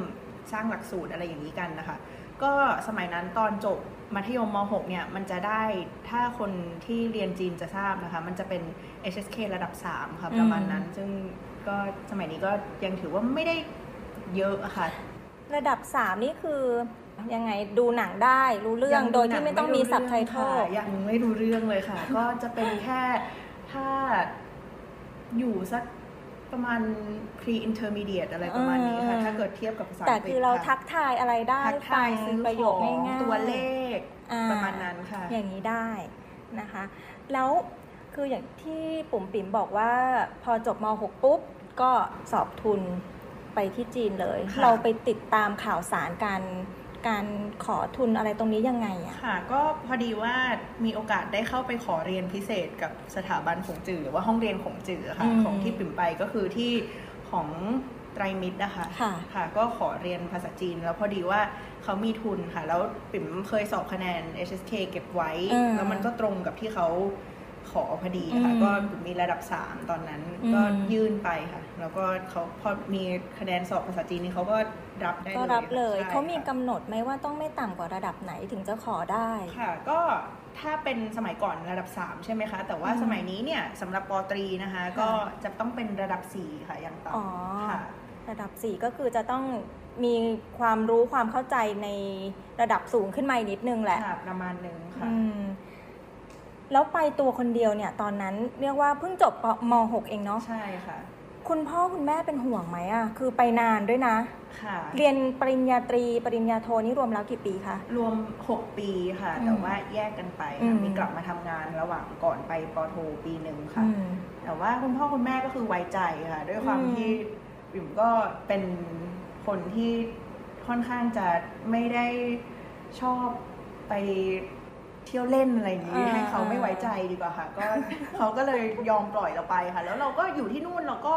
[SPEAKER 7] สร้างหลักสูตรอะไรอย่างนี้กันนะคะ ก็สมัยนั้นตอนจบมัธยมม .6 เนี่ยมันจะได้ถ้าคนที่เรียนจีนจะทราบนะคะ มันจะเป็น HSK ระดับ 3 ค่ะประมาณนั้น ซึ่งก็สมัยนี้ก็ยังถือว่าไม่ได้เยอะอะค่ะ
[SPEAKER 6] ระดับสามนี่คือยังไงดูหนังได้รู้เรื่อง
[SPEAKER 7] ยั
[SPEAKER 6] โดยที่ไม่ต้องมี
[SPEAKER 7] รู้
[SPEAKER 6] สับไท
[SPEAKER 7] เรื่อง
[SPEAKER 6] เท
[SPEAKER 7] ค่ะ
[SPEAKER 6] ล
[SPEAKER 7] ยังไม่รู้เรื่องเลยค่ะ ก็จะเป็นแค่ถ้าอยู่สัก ประมาณ pre intermediate อะไรประมาณนี้ค่ะ
[SPEAKER 6] อ่า
[SPEAKER 7] ถ้าเกิดเทียบกับภาษา
[SPEAKER 6] แต่
[SPEAKER 7] อังกฤษ
[SPEAKER 6] คือเรา
[SPEAKER 7] ค่ะ
[SPEAKER 6] ทักทายอะไรได้
[SPEAKER 7] ทักทาย
[SPEAKER 6] ฟัง
[SPEAKER 7] ซื้อ
[SPEAKER 6] ประโยค
[SPEAKER 7] ของ
[SPEAKER 6] ง่ายๆ
[SPEAKER 7] ตัวเลข
[SPEAKER 6] อ่
[SPEAKER 7] ประมาณนั้นค่ะ
[SPEAKER 6] อย่างนี้ได้นะคะ แล้วคืออย่างที่ปุ่มปิ๋มบอกว่าพอจบม .6 ปุ๊บ ก็สอบทุนไปที่จีนเลย
[SPEAKER 7] ค่ะ
[SPEAKER 6] เราไปติดตามข่าวสารการ การขอทุนอะไรตรงนี้ยังไงอะ
[SPEAKER 7] ค่ะ ก็พอดีว่ามีโอกาสได้เข้าไปขอเรียนพิเศษกับสถาบันขงจือหรือว่าห้องเรียนขงจือค่ะ
[SPEAKER 6] อืม
[SPEAKER 7] ของที่ปิ่มไปก็คือที่ของไตรมิตรนะคะ
[SPEAKER 6] ค่ะ
[SPEAKER 7] ค่ะ ก็ขอเรียนภาษาจีน แล้วพอดีว่าเขามีทุนค่ะ แล้วปิ่มเคยสอบคะแนน HSK เก็บไว้
[SPEAKER 6] อืม
[SPEAKER 7] แล้วมันก็ตรงกับที่เขาขอพอดีค่ะ
[SPEAKER 6] อืม
[SPEAKER 7] ก็ปิ่มมีระดับ 3 ตอนนั้น
[SPEAKER 6] อืม
[SPEAKER 7] ก็ยื่นไปค่ะ แล้วก็เขาพอมีคะแนนสอบภาษาจีนนี่เขาก็รับได้เลย
[SPEAKER 6] ก็รับเลย
[SPEAKER 7] ใช่
[SPEAKER 6] เขามี
[SPEAKER 7] ค่ะ
[SPEAKER 6] กำหนดไหมว่าต้องไม่ต่ำกว่าระดับไหนถึงจะขอได้
[SPEAKER 7] ค่ะ ก็ถ้าเป็นสมัยก่อนระดับ 3 ใช่ไหมคะ แต่ว่า
[SPEAKER 6] อืม
[SPEAKER 7] สมัยนี้เนี่ยสำหรับปตรีนะคะ ก็จะต้องเป็นระดับ 4 ค่ะอย่าง
[SPEAKER 6] อ๋อ
[SPEAKER 7] ต่ำค่ะ
[SPEAKER 6] ระดับ 4 ก็คือจะต้องมีความรู้ความเข้าใจในระดับสูงขึ้นมาอีกนิดนึงแหละ
[SPEAKER 7] ค่ะประมาณหนึ่งค่ะ
[SPEAKER 6] อืมแล้วไปตัวคนเดียวเนี่ย ตอนนั้นเรียกว่าเพิ่งจบปม .6 เองเนาะ
[SPEAKER 7] ใช่ค่ะ
[SPEAKER 6] คุณพ่อคุณแม่เป็นห่วงไหมอะคือไปนานด้วยนะ
[SPEAKER 7] ค่ะ
[SPEAKER 6] เรียนปริญญาตรี ปริญญาโทนี่รวมแล้วกี่ปีคะ
[SPEAKER 7] รวม 6 ปีค่ะ
[SPEAKER 6] อืม
[SPEAKER 7] แต่ว่าแยกกันไป
[SPEAKER 6] อื
[SPEAKER 7] ค่ะ
[SPEAKER 6] ม
[SPEAKER 7] มีกลับมาทำงานระหว่างก่อนไปปโทปีหนึ่งค่ะ
[SPEAKER 6] อืม
[SPEAKER 7] แต่ว่าคุณพ่อคุณแม่ก็คือไว้ใจค่ะ ด้วยความ
[SPEAKER 6] อืม
[SPEAKER 7] ที่ปิ่มก็เป็นคนที่ค่อนข้างจะไม่ได้ชอบไป เที่ยวเล่นอะไรอย่างนี้ให้เขาไม่ไว้ใจดีกว่าค่ะ ก็ เขาก็เลยยอมปล่อยเราไปค่ะ แล้วเราก็อยู่ที่นู่นเราก็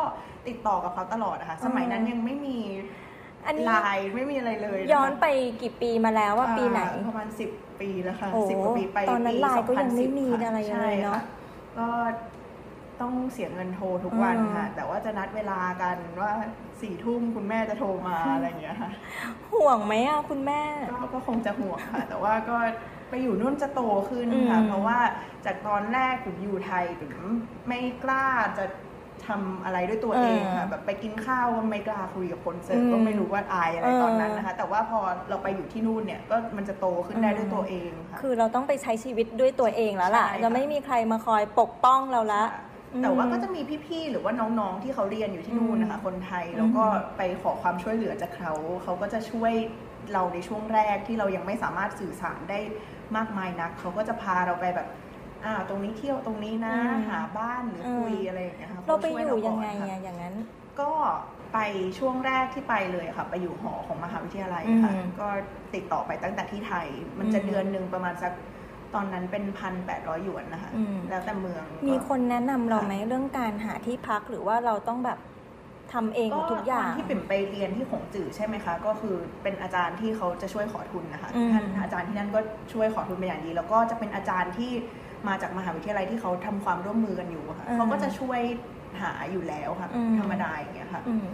[SPEAKER 7] ติดต่อกับเขาตลอดอะค่ะสมัยนั้นยังไม่มี
[SPEAKER 6] อันนี้
[SPEAKER 7] ไลน์ไม่มีอะไรเลยะคะ
[SPEAKER 6] ย้อนไปกี่ปีมาแล้วว่าปีไหน
[SPEAKER 7] อ่าประมาณสิบปีแล้วค่ะ
[SPEAKER 6] โอ้
[SPEAKER 7] สิบกว่าปีไป
[SPEAKER 6] ตอนนั้น
[SPEAKER 7] ปี
[SPEAKER 6] ไลน์ก็ยังไม่
[SPEAKER 7] 2010
[SPEAKER 6] มี
[SPEAKER 7] ค่
[SPEAKER 6] อะไรเลย
[SPEAKER 7] ใช่
[SPEAKER 6] เนอะ
[SPEAKER 7] ค่ก็ต้องเสียเงินโทรทุกวัน
[SPEAKER 6] อืม
[SPEAKER 7] ค่ะแต่ว่าจะนัดเวลากันว่าสี่ทุ่มคุณแม่จะโทรมาอะไรอย่างเงี้ยค่ะ
[SPEAKER 6] ห่วงไหมอะคุณแม่
[SPEAKER 7] ก็ก็คงจะห่วงค่ะ แต่ว่าก็ ไปอยู่นู่นจะโตขึ้นค่ะ
[SPEAKER 6] อืม
[SPEAKER 7] เพราะว่าจากตอนแรกผมอยู่ไทยผมไม่กล้าจะทำอะไรด้วยตัวเองค่ะแบบไปกินข้าวก็ไม่กล้าคุยกับคนเสิร์ฟก็ไม่รู้ว่าอายอะไรตอนนั้นนะคะ แต่ว่าพอเราไปอยู่ที่นู่นเนี่ยก็มันจะโตขึ้นได้ด้วยตัวเองค่ะ
[SPEAKER 6] คือเราต้องไปใช้ชีวิตด้วยตัวเองแล้วล่ะ
[SPEAKER 7] ใช่ค่ะ
[SPEAKER 6] จะไม่มีใครมาคอยปกป้องเราละอืม
[SPEAKER 7] แต่ว่าก็จะมีพี่ๆ หรือว่าน้องๆ ที่เขาเรียนอยู่ที่นู่นนะคะ คนไทย แล้วก็ไปขอความช่วยเหลือจากเขา เขาก็จะช่วยเราในช่วงแรกที่เรายังไม่สามารถสื่อสารได้มากมายนัก เขาก็จะพาเราไปแบบอ่าตรงนี้เที่ยวตรงนี้นะ
[SPEAKER 6] อืม
[SPEAKER 7] หาบ้านหรืออ
[SPEAKER 6] ม
[SPEAKER 7] คุยอะไรอย่างเงี้ยค่ะ
[SPEAKER 6] เราไป
[SPEAKER 7] ขช่ว
[SPEAKER 6] อยู่
[SPEAKER 7] ก่
[SPEAKER 6] ยังไง
[SPEAKER 7] ค่ะ
[SPEAKER 6] อะอย่างนั้น
[SPEAKER 7] ก็ไปช่วงแรกที่ไปเลยค่ะ ไปอยู่หอของมหาวิทยาลัยค่ะ
[SPEAKER 6] อืม
[SPEAKER 7] ก็ติดต่อไปตั้งแต่ที่ไทย มันจะ
[SPEAKER 6] อืม
[SPEAKER 7] เดือนหนึ่งประมาณสัก ตอนนั้นเป็นพันแปดร้อยหยวนนะคะ
[SPEAKER 6] อืม
[SPEAKER 7] แล้วแต่เมือง
[SPEAKER 6] มี
[SPEAKER 7] ก็
[SPEAKER 6] คนแนะนำเรา
[SPEAKER 7] ค่ะ
[SPEAKER 6] ไหมเรื่องการหาที่พักหรือว่าเราต้องแบบทำเองหมดทุกอย่าง
[SPEAKER 7] ตนที่ปิ่มไปเรียนที่ขงจื่อใช่ไหมคะ ก็คือเป็นอาจารย์ที่เขาจะช่วยขอทุนนะคะ
[SPEAKER 6] อืม
[SPEAKER 7] ท่านอาจารย์ที่นั่นก็ช่วยขอทุนเป็นอย่างดี แล้วก็จะเป็นอาจารย์ที่มาจากมหาวิทยาลัยที่เขาทำความร่วมมือกันอยู่อะค่ะเขาก็จะช่วยหาอยู่แล้วค่ะ
[SPEAKER 6] อืม
[SPEAKER 7] ธรรมดาอย่างเงี้ยค่ะ
[SPEAKER 6] อืม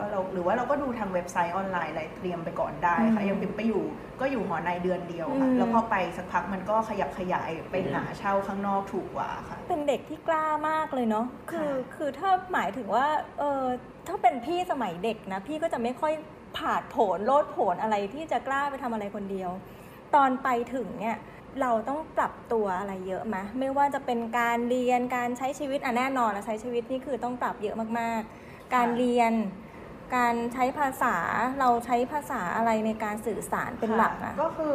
[SPEAKER 7] ก็เราหรือว่าเราก็ดูทางเว็บไซต์ออนไลน์อะไรเตรียมไปก่อนได้ค่ะ
[SPEAKER 6] อืม
[SPEAKER 7] ยังปิ่มไปอยู่ก็อยู่หอในเดือนเดียวค่ะ
[SPEAKER 6] อืม
[SPEAKER 7] แล้วพอไปสักพักมันก็ขยับขยายไปหาเช่าข้างนอกถูกกว่าค่ะ
[SPEAKER 6] เป็นเด็กที่กล้ามากเลยเนาะคือ
[SPEAKER 7] ค่ะ
[SPEAKER 6] คือถ้าหมายถึงว่าเออถ้าเป็นพี่สมัยเด็กนะพี่ก็จะไม่ค่อยผาดโผนโลดโผนอะไรที่จะกล้าไปทำอะไรคนเดียว ตอนไปถึงเนี่ยเราต้องปรับตัวอะไรเยอะไหมไม่ว่าจะเป็นการเรียนการใช้ชีวิตอะแน่นอนนะใช้ชีวิตนี่คือต้องปรับเยอะมากๆ การเรียน การใช้ภาษาเราใช้ภาษาอะไรในการสื่อสารเป็นหลัก
[SPEAKER 7] ค่ะ
[SPEAKER 6] อะ
[SPEAKER 7] ก็คือ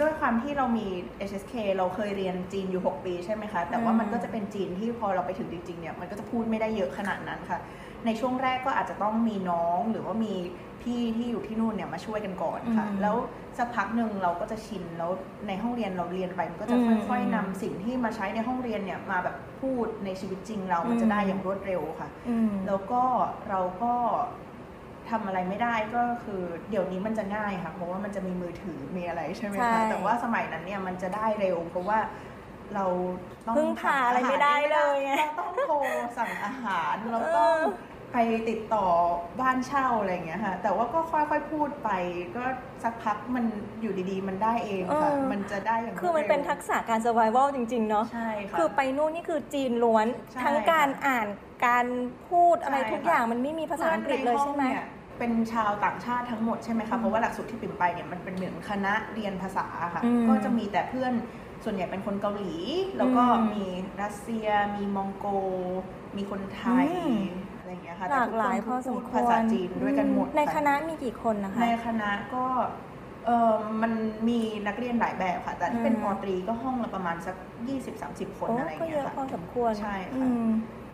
[SPEAKER 7] ด้วยความที่เรามี HSK เราเคยเรียนจีนอยู่ 6 ปีใช่ไหมคะ แต่ว่า
[SPEAKER 6] อืม
[SPEAKER 7] มันก็จะเป็นจีนที่พอเราไปถึงจริงๆเนี่ยมันก็จะพูดไม่ได้เยอะขนาดนั้นค่ะ ในช่วงแรกก็อาจจะต้องมีน้องหรือว่ามีพี่ที่อยู่ที่นู่นเนี่ยมาช่วยกันก่อนค่ะ
[SPEAKER 6] อืม
[SPEAKER 7] แล้วสักพักหนึ่งเราก็จะชินแล้วในห้องเรียนเราเรียนไปมันก็จะ
[SPEAKER 6] อืม
[SPEAKER 7] ค่อยๆนำสิ่งที่มาใช้ในห้องเรียนเนี่ยมาแบบพูดในชีวิตจริงเรามันจะ
[SPEAKER 6] อืม
[SPEAKER 7] ได้อย่างรวดเร็วค่ะ
[SPEAKER 6] อืม
[SPEAKER 7] แล้วก็เราก็ ทำอะไรไม่ได้ก็คือเดี๋ยวนี้มันจะง่ายค่ะ เพราะว่ามันจะมีมือถือมีอะไรใช่ไหม
[SPEAKER 6] ใช่
[SPEAKER 7] คะแต่ว่าสมัยนั้นเนี่ยมันจะได้เร็วเพราะว่าเราต้อง
[SPEAKER 6] พึ่งพาอะไรไม่ได้เลยไง
[SPEAKER 7] เราต้องโทรสั่งอาหารเราต้องไปติดต่อบ้านเช่าอะไรอย่างเงี้ยค่ะ แต่ว่าก็ค่อยๆพูดไป ก็สักพักมันอยู่ดีๆ มันได้เองค่ะ
[SPEAKER 6] เออ
[SPEAKER 7] มันจะได้อย่างรวด
[SPEAKER 6] คือมันเป็น
[SPEAKER 7] ร็ว
[SPEAKER 6] ทักษะการ survival จริง ๆ เนาะ
[SPEAKER 7] ใช่ค่ะ
[SPEAKER 6] คือไปนู่นนี่คือจีนล้วน
[SPEAKER 7] ใช่
[SPEAKER 6] ทั้งการ
[SPEAKER 7] ค่ะ
[SPEAKER 6] อ่านการพูดอะไร
[SPEAKER 7] ใช่
[SPEAKER 6] ทุก
[SPEAKER 7] ค่ะ
[SPEAKER 6] อย่างมันไม่มีภาษาอังกฤษเลยใช่ไหม
[SPEAKER 7] พื่อนนห้องนี่ เป็นชาวต่างชาติทั้งหมดใช่ไหมคะ เพราะว่าหลักสูตรที่ปิ่มไปเนี่ยมันเป็นเหมือนคณะเรียนภาษาค่ะ
[SPEAKER 6] อืม
[SPEAKER 7] ก็จะมีแต่เพื่อนส่วนใหญ่เป็นคนเกาหลี แล้วก็
[SPEAKER 6] อืม
[SPEAKER 7] มีรัสเซีย มีมองโก มีคนไทย
[SPEAKER 6] อืม
[SPEAKER 7] อะไรอย่างเงี้ยค่ะ
[SPEAKER 6] หลากหลายพ
[SPEAKER 7] แต่
[SPEAKER 6] อ
[SPEAKER 7] ทุก
[SPEAKER 6] ส
[SPEAKER 7] คน
[SPEAKER 6] ม
[SPEAKER 7] พูด
[SPEAKER 6] ควร
[SPEAKER 7] ภาษาจีนด้วยกันหมด
[SPEAKER 6] ใน
[SPEAKER 7] ค่ะ
[SPEAKER 6] คณะมีกี่คนนะคะ
[SPEAKER 7] ในคณะก็เออมันมีนักเรียนหลายแบบค่ะ แต่ถ้าเป็น
[SPEAKER 6] อืม
[SPEAKER 7] ปอตรีก็ห้องละประมาณสัก 20-30 คน
[SPEAKER 6] โอ้
[SPEAKER 7] อะไรอย่าง
[SPEAKER 6] ก็เย
[SPEAKER 7] เงี้ย
[SPEAKER 6] อะ
[SPEAKER 7] ค่ะ
[SPEAKER 6] พอสมควร
[SPEAKER 7] ใช่ค่ะ
[SPEAKER 6] อืม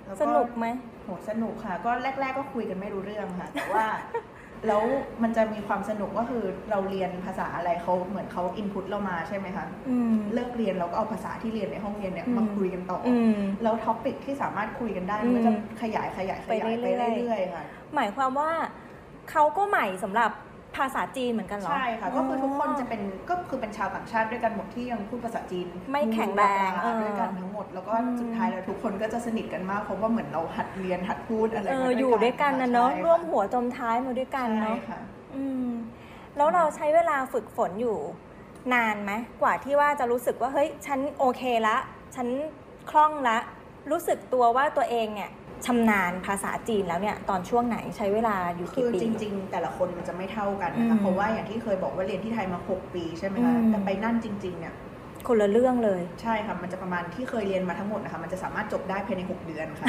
[SPEAKER 7] แล้ว
[SPEAKER 6] สนุกไหม
[SPEAKER 7] โหสนุกค่ะ ก็แรก ๆ ก็คุยกันไม่รู้เรื่องค่ะ แต่ว่าพแล้วมันจะมีความสนุกก็คือเราเรียนภาษาอะไรเขาเหมือนเขาอินพุตเรามาใช่ไหมคะ
[SPEAKER 6] อืม
[SPEAKER 7] เลิกเรียนเราก็เอาภาษาที่เรียนในห้องเรียนเนี่ย
[SPEAKER 6] อืม
[SPEAKER 7] มาคุยกันต่ออ
[SPEAKER 6] อืม
[SPEAKER 7] แล้วท็อปิกที่สามารถคุยกันได้
[SPEAKER 6] อืม
[SPEAKER 7] มันก็จะขยายขยายขยาย
[SPEAKER 6] ไป
[SPEAKER 7] ไป
[SPEAKER 6] เรื่อยๆ
[SPEAKER 7] เรื่อยๆค่ะ
[SPEAKER 6] หมายความว่าเขาก็ใหม่สำหรับ ภาษาจีนเหมือนกันเหรอ
[SPEAKER 7] ใช่ค่ะ ก็คือทุกคนจะเป็นก็คือเป็นชาวต่างชาติด้วยกันหมดที่ยังพูดภาษาจีน
[SPEAKER 6] ไม่แข็งแรง
[SPEAKER 7] มี
[SPEAKER 6] เออ
[SPEAKER 7] ด้วยกันทั้งหมด แล้วก็
[SPEAKER 6] อืม
[SPEAKER 7] สุดท้ายแล้วทุกคนก็จะสนิทกันมากเพราะว่าเหมือนเราหัดเรียนหัดพูดอะไร
[SPEAKER 6] เอ
[SPEAKER 7] มา
[SPEAKER 6] ออยู่ด้วยกันนะเนาะ
[SPEAKER 7] ใช่ค่
[SPEAKER 6] ร่วมหัวจมท้ายมาด้วยกันเนาะ
[SPEAKER 7] ใช่ค่ะ
[SPEAKER 6] อืมแล้วเราใช้เวลาฝึกฝนอยู่นานไหมกว่าที่ว่าจะรู้สึกว่าเฮ้ยฉันโอเคละ ฉันคล่องละ รู้สึกตัวว่าตัวเองเนี่ย ชำนาญภาษาจีนแล้วเนี่ยตอนช่วงไหนใช้เวลาอยู่
[SPEAKER 7] คื
[SPEAKER 6] กี่
[SPEAKER 7] อ
[SPEAKER 6] ปี
[SPEAKER 7] จริง ๆ แต่ละคนมันจะไม่เท่ากันนะ
[SPEAKER 6] อื
[SPEAKER 7] คะ
[SPEAKER 6] ม
[SPEAKER 7] เพราะว่าอย่างที่เคยบอกว่าเรียนที่ไทยมา 6 ปีใช่ไหมคะ
[SPEAKER 6] อืม
[SPEAKER 7] แต่ไปนั่นจริงๆเนี่ย
[SPEAKER 6] คนละเรื่องเลย
[SPEAKER 7] ใช่ค่ะมันจะประมาณที่เคยเรียนมาทั้งหมดนะคะมันจะสามารถจบได้ภายใน 6 เดือนค่ะ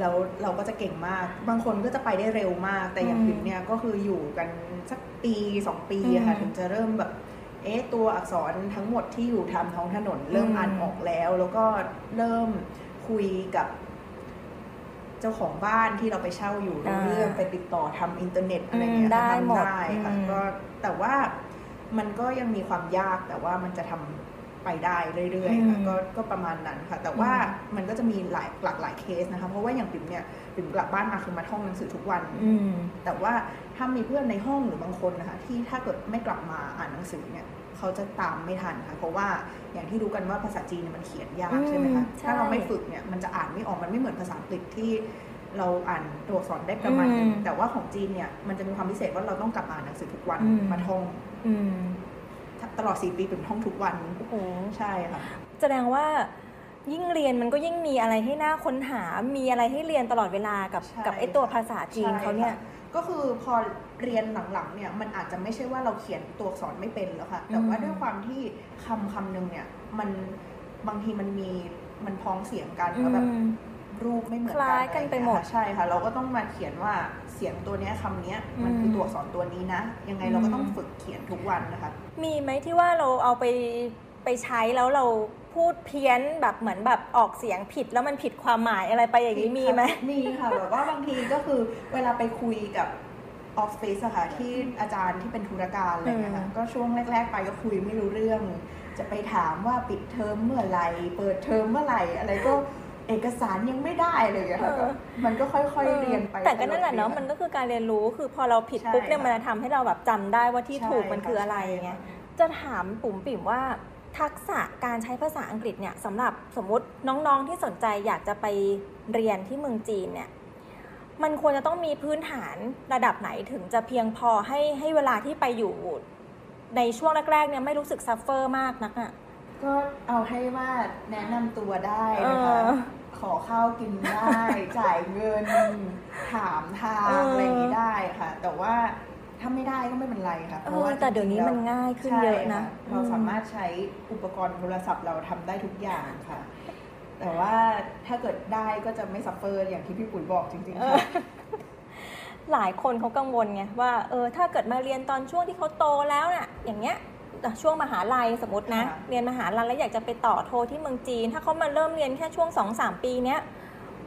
[SPEAKER 7] แล้วเราก็จะเก่งมาก บางคนก็จะไปได้เร็วมาก แต่อย่าง
[SPEAKER 6] อืม
[SPEAKER 7] พิมเนี่ยก็คืออยู่กันสักปี 2 ปีอะค่ะ
[SPEAKER 6] อืม
[SPEAKER 7] ถึงจะเริ่มแบบเอ๊ะตัวอักษรทั้งหมดที่อยู่ทำท้องถนน เริ่ม
[SPEAKER 6] อืม
[SPEAKER 7] อ่านออกแล้ว แล้วก็เริ่มคุยกับ เจ้าของบ้านที่เราไปเช่าอยู่รู้เรื่องไปติดต่อทำอินเทอร์เน็ตอะไรเงี้ย
[SPEAKER 6] อืมได้
[SPEAKER 7] ทำ
[SPEAKER 6] หมด
[SPEAKER 7] ได้ค่ะ
[SPEAKER 6] อืม
[SPEAKER 7] ก็แต่ว่ามันก็ยังมีความยากแต่ว่ามันจะทำไปได้เรื่อยๆค่ะก็ก็ประมาณนั้นค่ะ แต่ว่ามันก็จะมีหลายหลากหลายเคสนะคะเพราะว่าอย่างปิ่มเนี่ยปิ่มกลับบ้านมาคือมาท่องหนังสือทุกวัน
[SPEAKER 6] อืม
[SPEAKER 7] แต่ว่าถ้ามีเพื่อนในห้องหรือบางคนนะคะที่ถ้าเกิดไม่กลับมาอ่านหนังสือเนี่ย เขาจะตามไม่ทันค่ะ เพราะว่าอย่างที่รู้กันว่าภาษาจีนเนี่ยมันเขียนยาก
[SPEAKER 6] อืม
[SPEAKER 7] ใช่ไหมคะ
[SPEAKER 6] ใช่
[SPEAKER 7] ถ้าเราไม่ฝึกเนี่ยมันจะอ่านไม่ออก มันไม่เหมือนภาษาอังกฤษที่เราอ่านตัวอักษรได้ประมาณนึง
[SPEAKER 6] อืม
[SPEAKER 7] แต่ว่าของจีนเนี่ยมันจะมีความพิเศษว่าเราต้องกลับมาอ่านหนังสือทุกวัน
[SPEAKER 6] อืม
[SPEAKER 7] มาท่อง
[SPEAKER 6] อืม
[SPEAKER 7] ตลอดสี่ปีปิ่มท่องทุกวัน
[SPEAKER 6] โอ้โห
[SPEAKER 7] ใช่ค่ะ
[SPEAKER 6] แสดงว่ายิ่งเรียนมันก็ยิ่งมีอะไรให้น่าค้นหา มีอะไรให้เรียนตลอดเวลากับ
[SPEAKER 7] ใช่
[SPEAKER 6] กับไอตัวภาษาจีนเขาเนี่ย
[SPEAKER 7] ใช่ค่ะ ก็คือพอเรียนหลังๆเนี่ยมันอาจจะไม่ใช่ว่าเราเขียนตัวอักษรไม่เป็นแล้วค่ะแต่ว่า
[SPEAKER 6] อืม
[SPEAKER 7] ด้วยความที่คำคำหนึ่งเนี่ยมันบางทีมันมีมันพ้องเสียงกันแล้วแบบ
[SPEAKER 6] อืม
[SPEAKER 7] รูปไม่เหมือน
[SPEAKER 6] คล้ายกันไปหมด
[SPEAKER 7] อะรอย่างเงี้ยค่ะใช่ค่ะ เราก็ต้องมาเขียนว่าเสียงตัวเนี้ยคำเนี้ยมันคืออ
[SPEAKER 6] ม
[SPEAKER 7] ตัวอักษรตัวนี้นะ ยังไงเราก็ต้อง
[SPEAKER 6] อืม
[SPEAKER 7] ฝึกเขียนทุกวันนะคะ
[SPEAKER 6] มีไหมที่ว่าเราเอาไปไปใช้แล้วเรา พูดเพี้ยนแบบเหมือนแบบออกเสียงผิดแล้วมันผิดความหมายอะไรไปอย่างนี้มีไหม
[SPEAKER 7] มีค่ะแบบว่าบางทีก็คือเวลาไปคุยกับออฟฟิศอะค่ะที่อาจารย์ที่เป็นธุรการอะไรอย่างเงี้ยค่ะ
[SPEAKER 6] อืม
[SPEAKER 7] ก็ช่วงแรก ๆ ไปก็คุยไม่รู้เรื่อง จะไปถามว่าปิดเทอมเมื่อไหร่เปิดเทอมเมื่อไหร่อะไรก็เอกสารยังไม่ได้เลยอะค่ะก็มันก็ค่อยๆเรียนไป
[SPEAKER 6] แต่ก็นั่นแหละเนาะมันก็คือการเรียนรู้คือพอเราผิด
[SPEAKER 7] ใช่
[SPEAKER 6] ปุ๊บเนี่ย
[SPEAKER 7] ค่ะ
[SPEAKER 6] มันจะทำให้เราแบบจำได้ว่าที่ถูกมันคืออะไร
[SPEAKER 7] ใช่
[SPEAKER 6] ไง
[SPEAKER 7] ค่ะ
[SPEAKER 6] จะถามปุ๋มปิ่มว่า ทักษะการใช้ภาษาอังกฤษเนี่ยสำหรับสมมุติน้องๆที่สนใจอยากจะไปเรียนที่เมืองจีนเนี่ยมันควรจะต้องมีพื้นฐานระดับไหนถึงจะเพียงพอให้ให้เวลาที่ไปอยู่ ในช่วงแรกๆเนี่ยไม่รู้สึก suffer มากนักอะ
[SPEAKER 7] ก็เอาให้ว่าแนะนำตัวได้นะคะ
[SPEAKER 6] เออ
[SPEAKER 7] ขอข้าวกินได้ จ่ายเงิน ถามทาง
[SPEAKER 6] เอออ
[SPEAKER 7] อะไรอย่างนี้ได้ค่ะ แต่ว่า ถ้าไม่ได้ก็ไม่เป็นไรค่ะ
[SPEAKER 6] เอ
[SPEAKER 7] เพราะว่า
[SPEAKER 6] แต่เดี๋ยวนี้
[SPEAKER 7] จริงๆ
[SPEAKER 6] มัน
[SPEAKER 7] แล้ว
[SPEAKER 6] ง่ายขึ้น
[SPEAKER 7] ใช่
[SPEAKER 6] เยอะนะ
[SPEAKER 7] คะเราสามารถใช้อุปกรณ์โทรศัพท์เราทำได้ทุกอย่างค่ะ แต่ว่าถ้าเกิดได้ก็จะไม่ suffer อย่างที่พี่ปุ๋ยบอกจริงๆค่ะ
[SPEAKER 6] หลายคนเขากังวลไงว่าเออถ้าเกิดมาเรียนตอนช่วงที่เขาโตแล้วน่ะ อย่างเงี้ยอะช่วงมหาลัยสมมตินะ
[SPEAKER 7] ค่ะ
[SPEAKER 6] เรียนมหาลัยแล้วอยากจะไปต่อโทที่เมืองจีน ถ้าเขามาเริ่มเรียนแค่ช่วง2อสามปีเนี้ย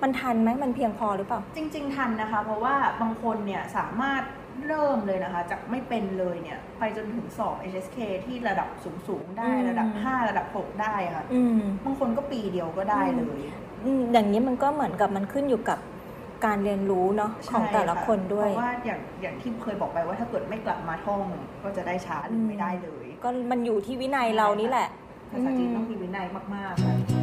[SPEAKER 6] มันทันไหมมันเพียงพอหรือเปล่า
[SPEAKER 7] จริง ๆ ทันนะคะ เพราะว่าบางคนเนี่ยสามารถ เริ่มเลยนะคะ จากไม่เป็นเลยเนี่ย ไปจนถึงสอบ HSK ที่ระดับสูง ๆ ได้
[SPEAKER 6] อืม
[SPEAKER 7] ระดับ 5 ระดับ 6 ได้ค่ะ
[SPEAKER 6] อืม
[SPEAKER 7] บางคนก็ปีเดียวก็ได้เลย
[SPEAKER 6] อืมอย่างนี้มันก็เหมือนกับมันขึ้นอยู่กับการเรียนรู้เนาะของแต่ละคนด้วย
[SPEAKER 7] เพราะว่าอย่างอย่างที่เคยบอกไปว่าถ้าเกิดไม่กลับมาท่องก็จะได้ช้าหรือไม่ได้เลย
[SPEAKER 6] ก็มันอยู่ที่วินัยเรานี่แหละ
[SPEAKER 7] ภาษาจีนต้องมีวินัยมากๆค่ะ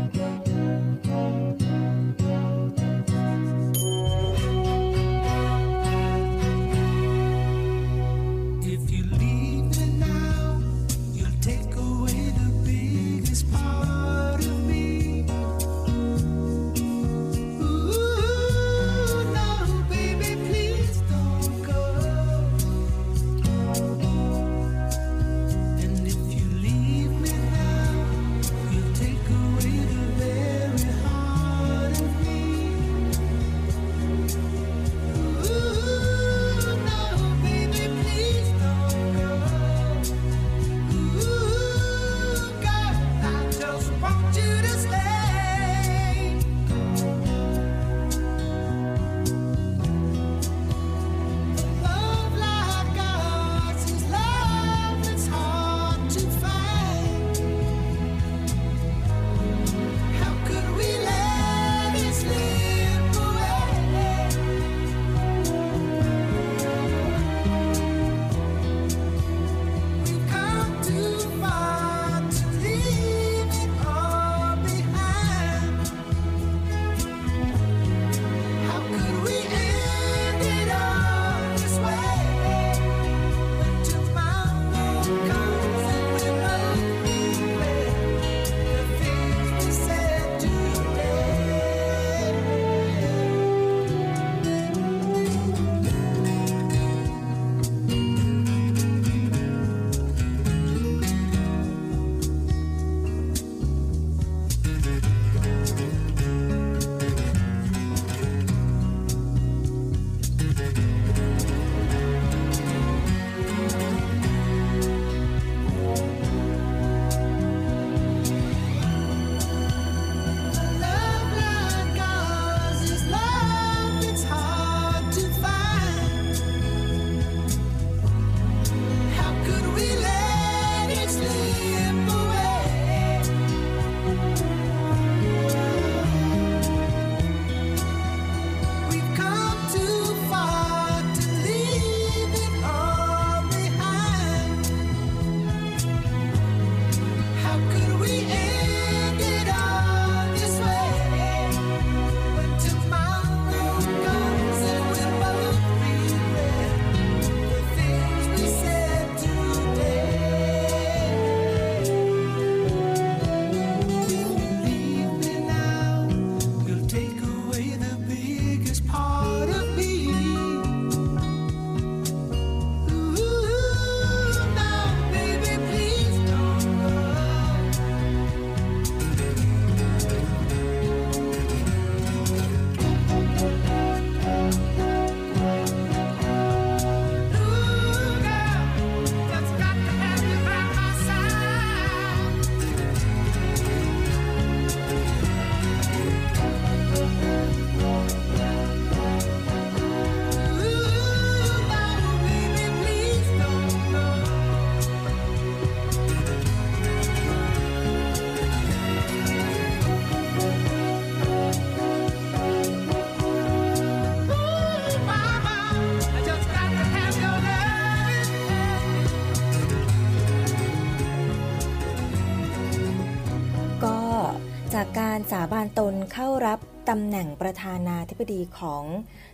[SPEAKER 8] จากการ
[SPEAKER 3] สาบานตนเข้ารับตำแหน่งประธานาธิบดีของ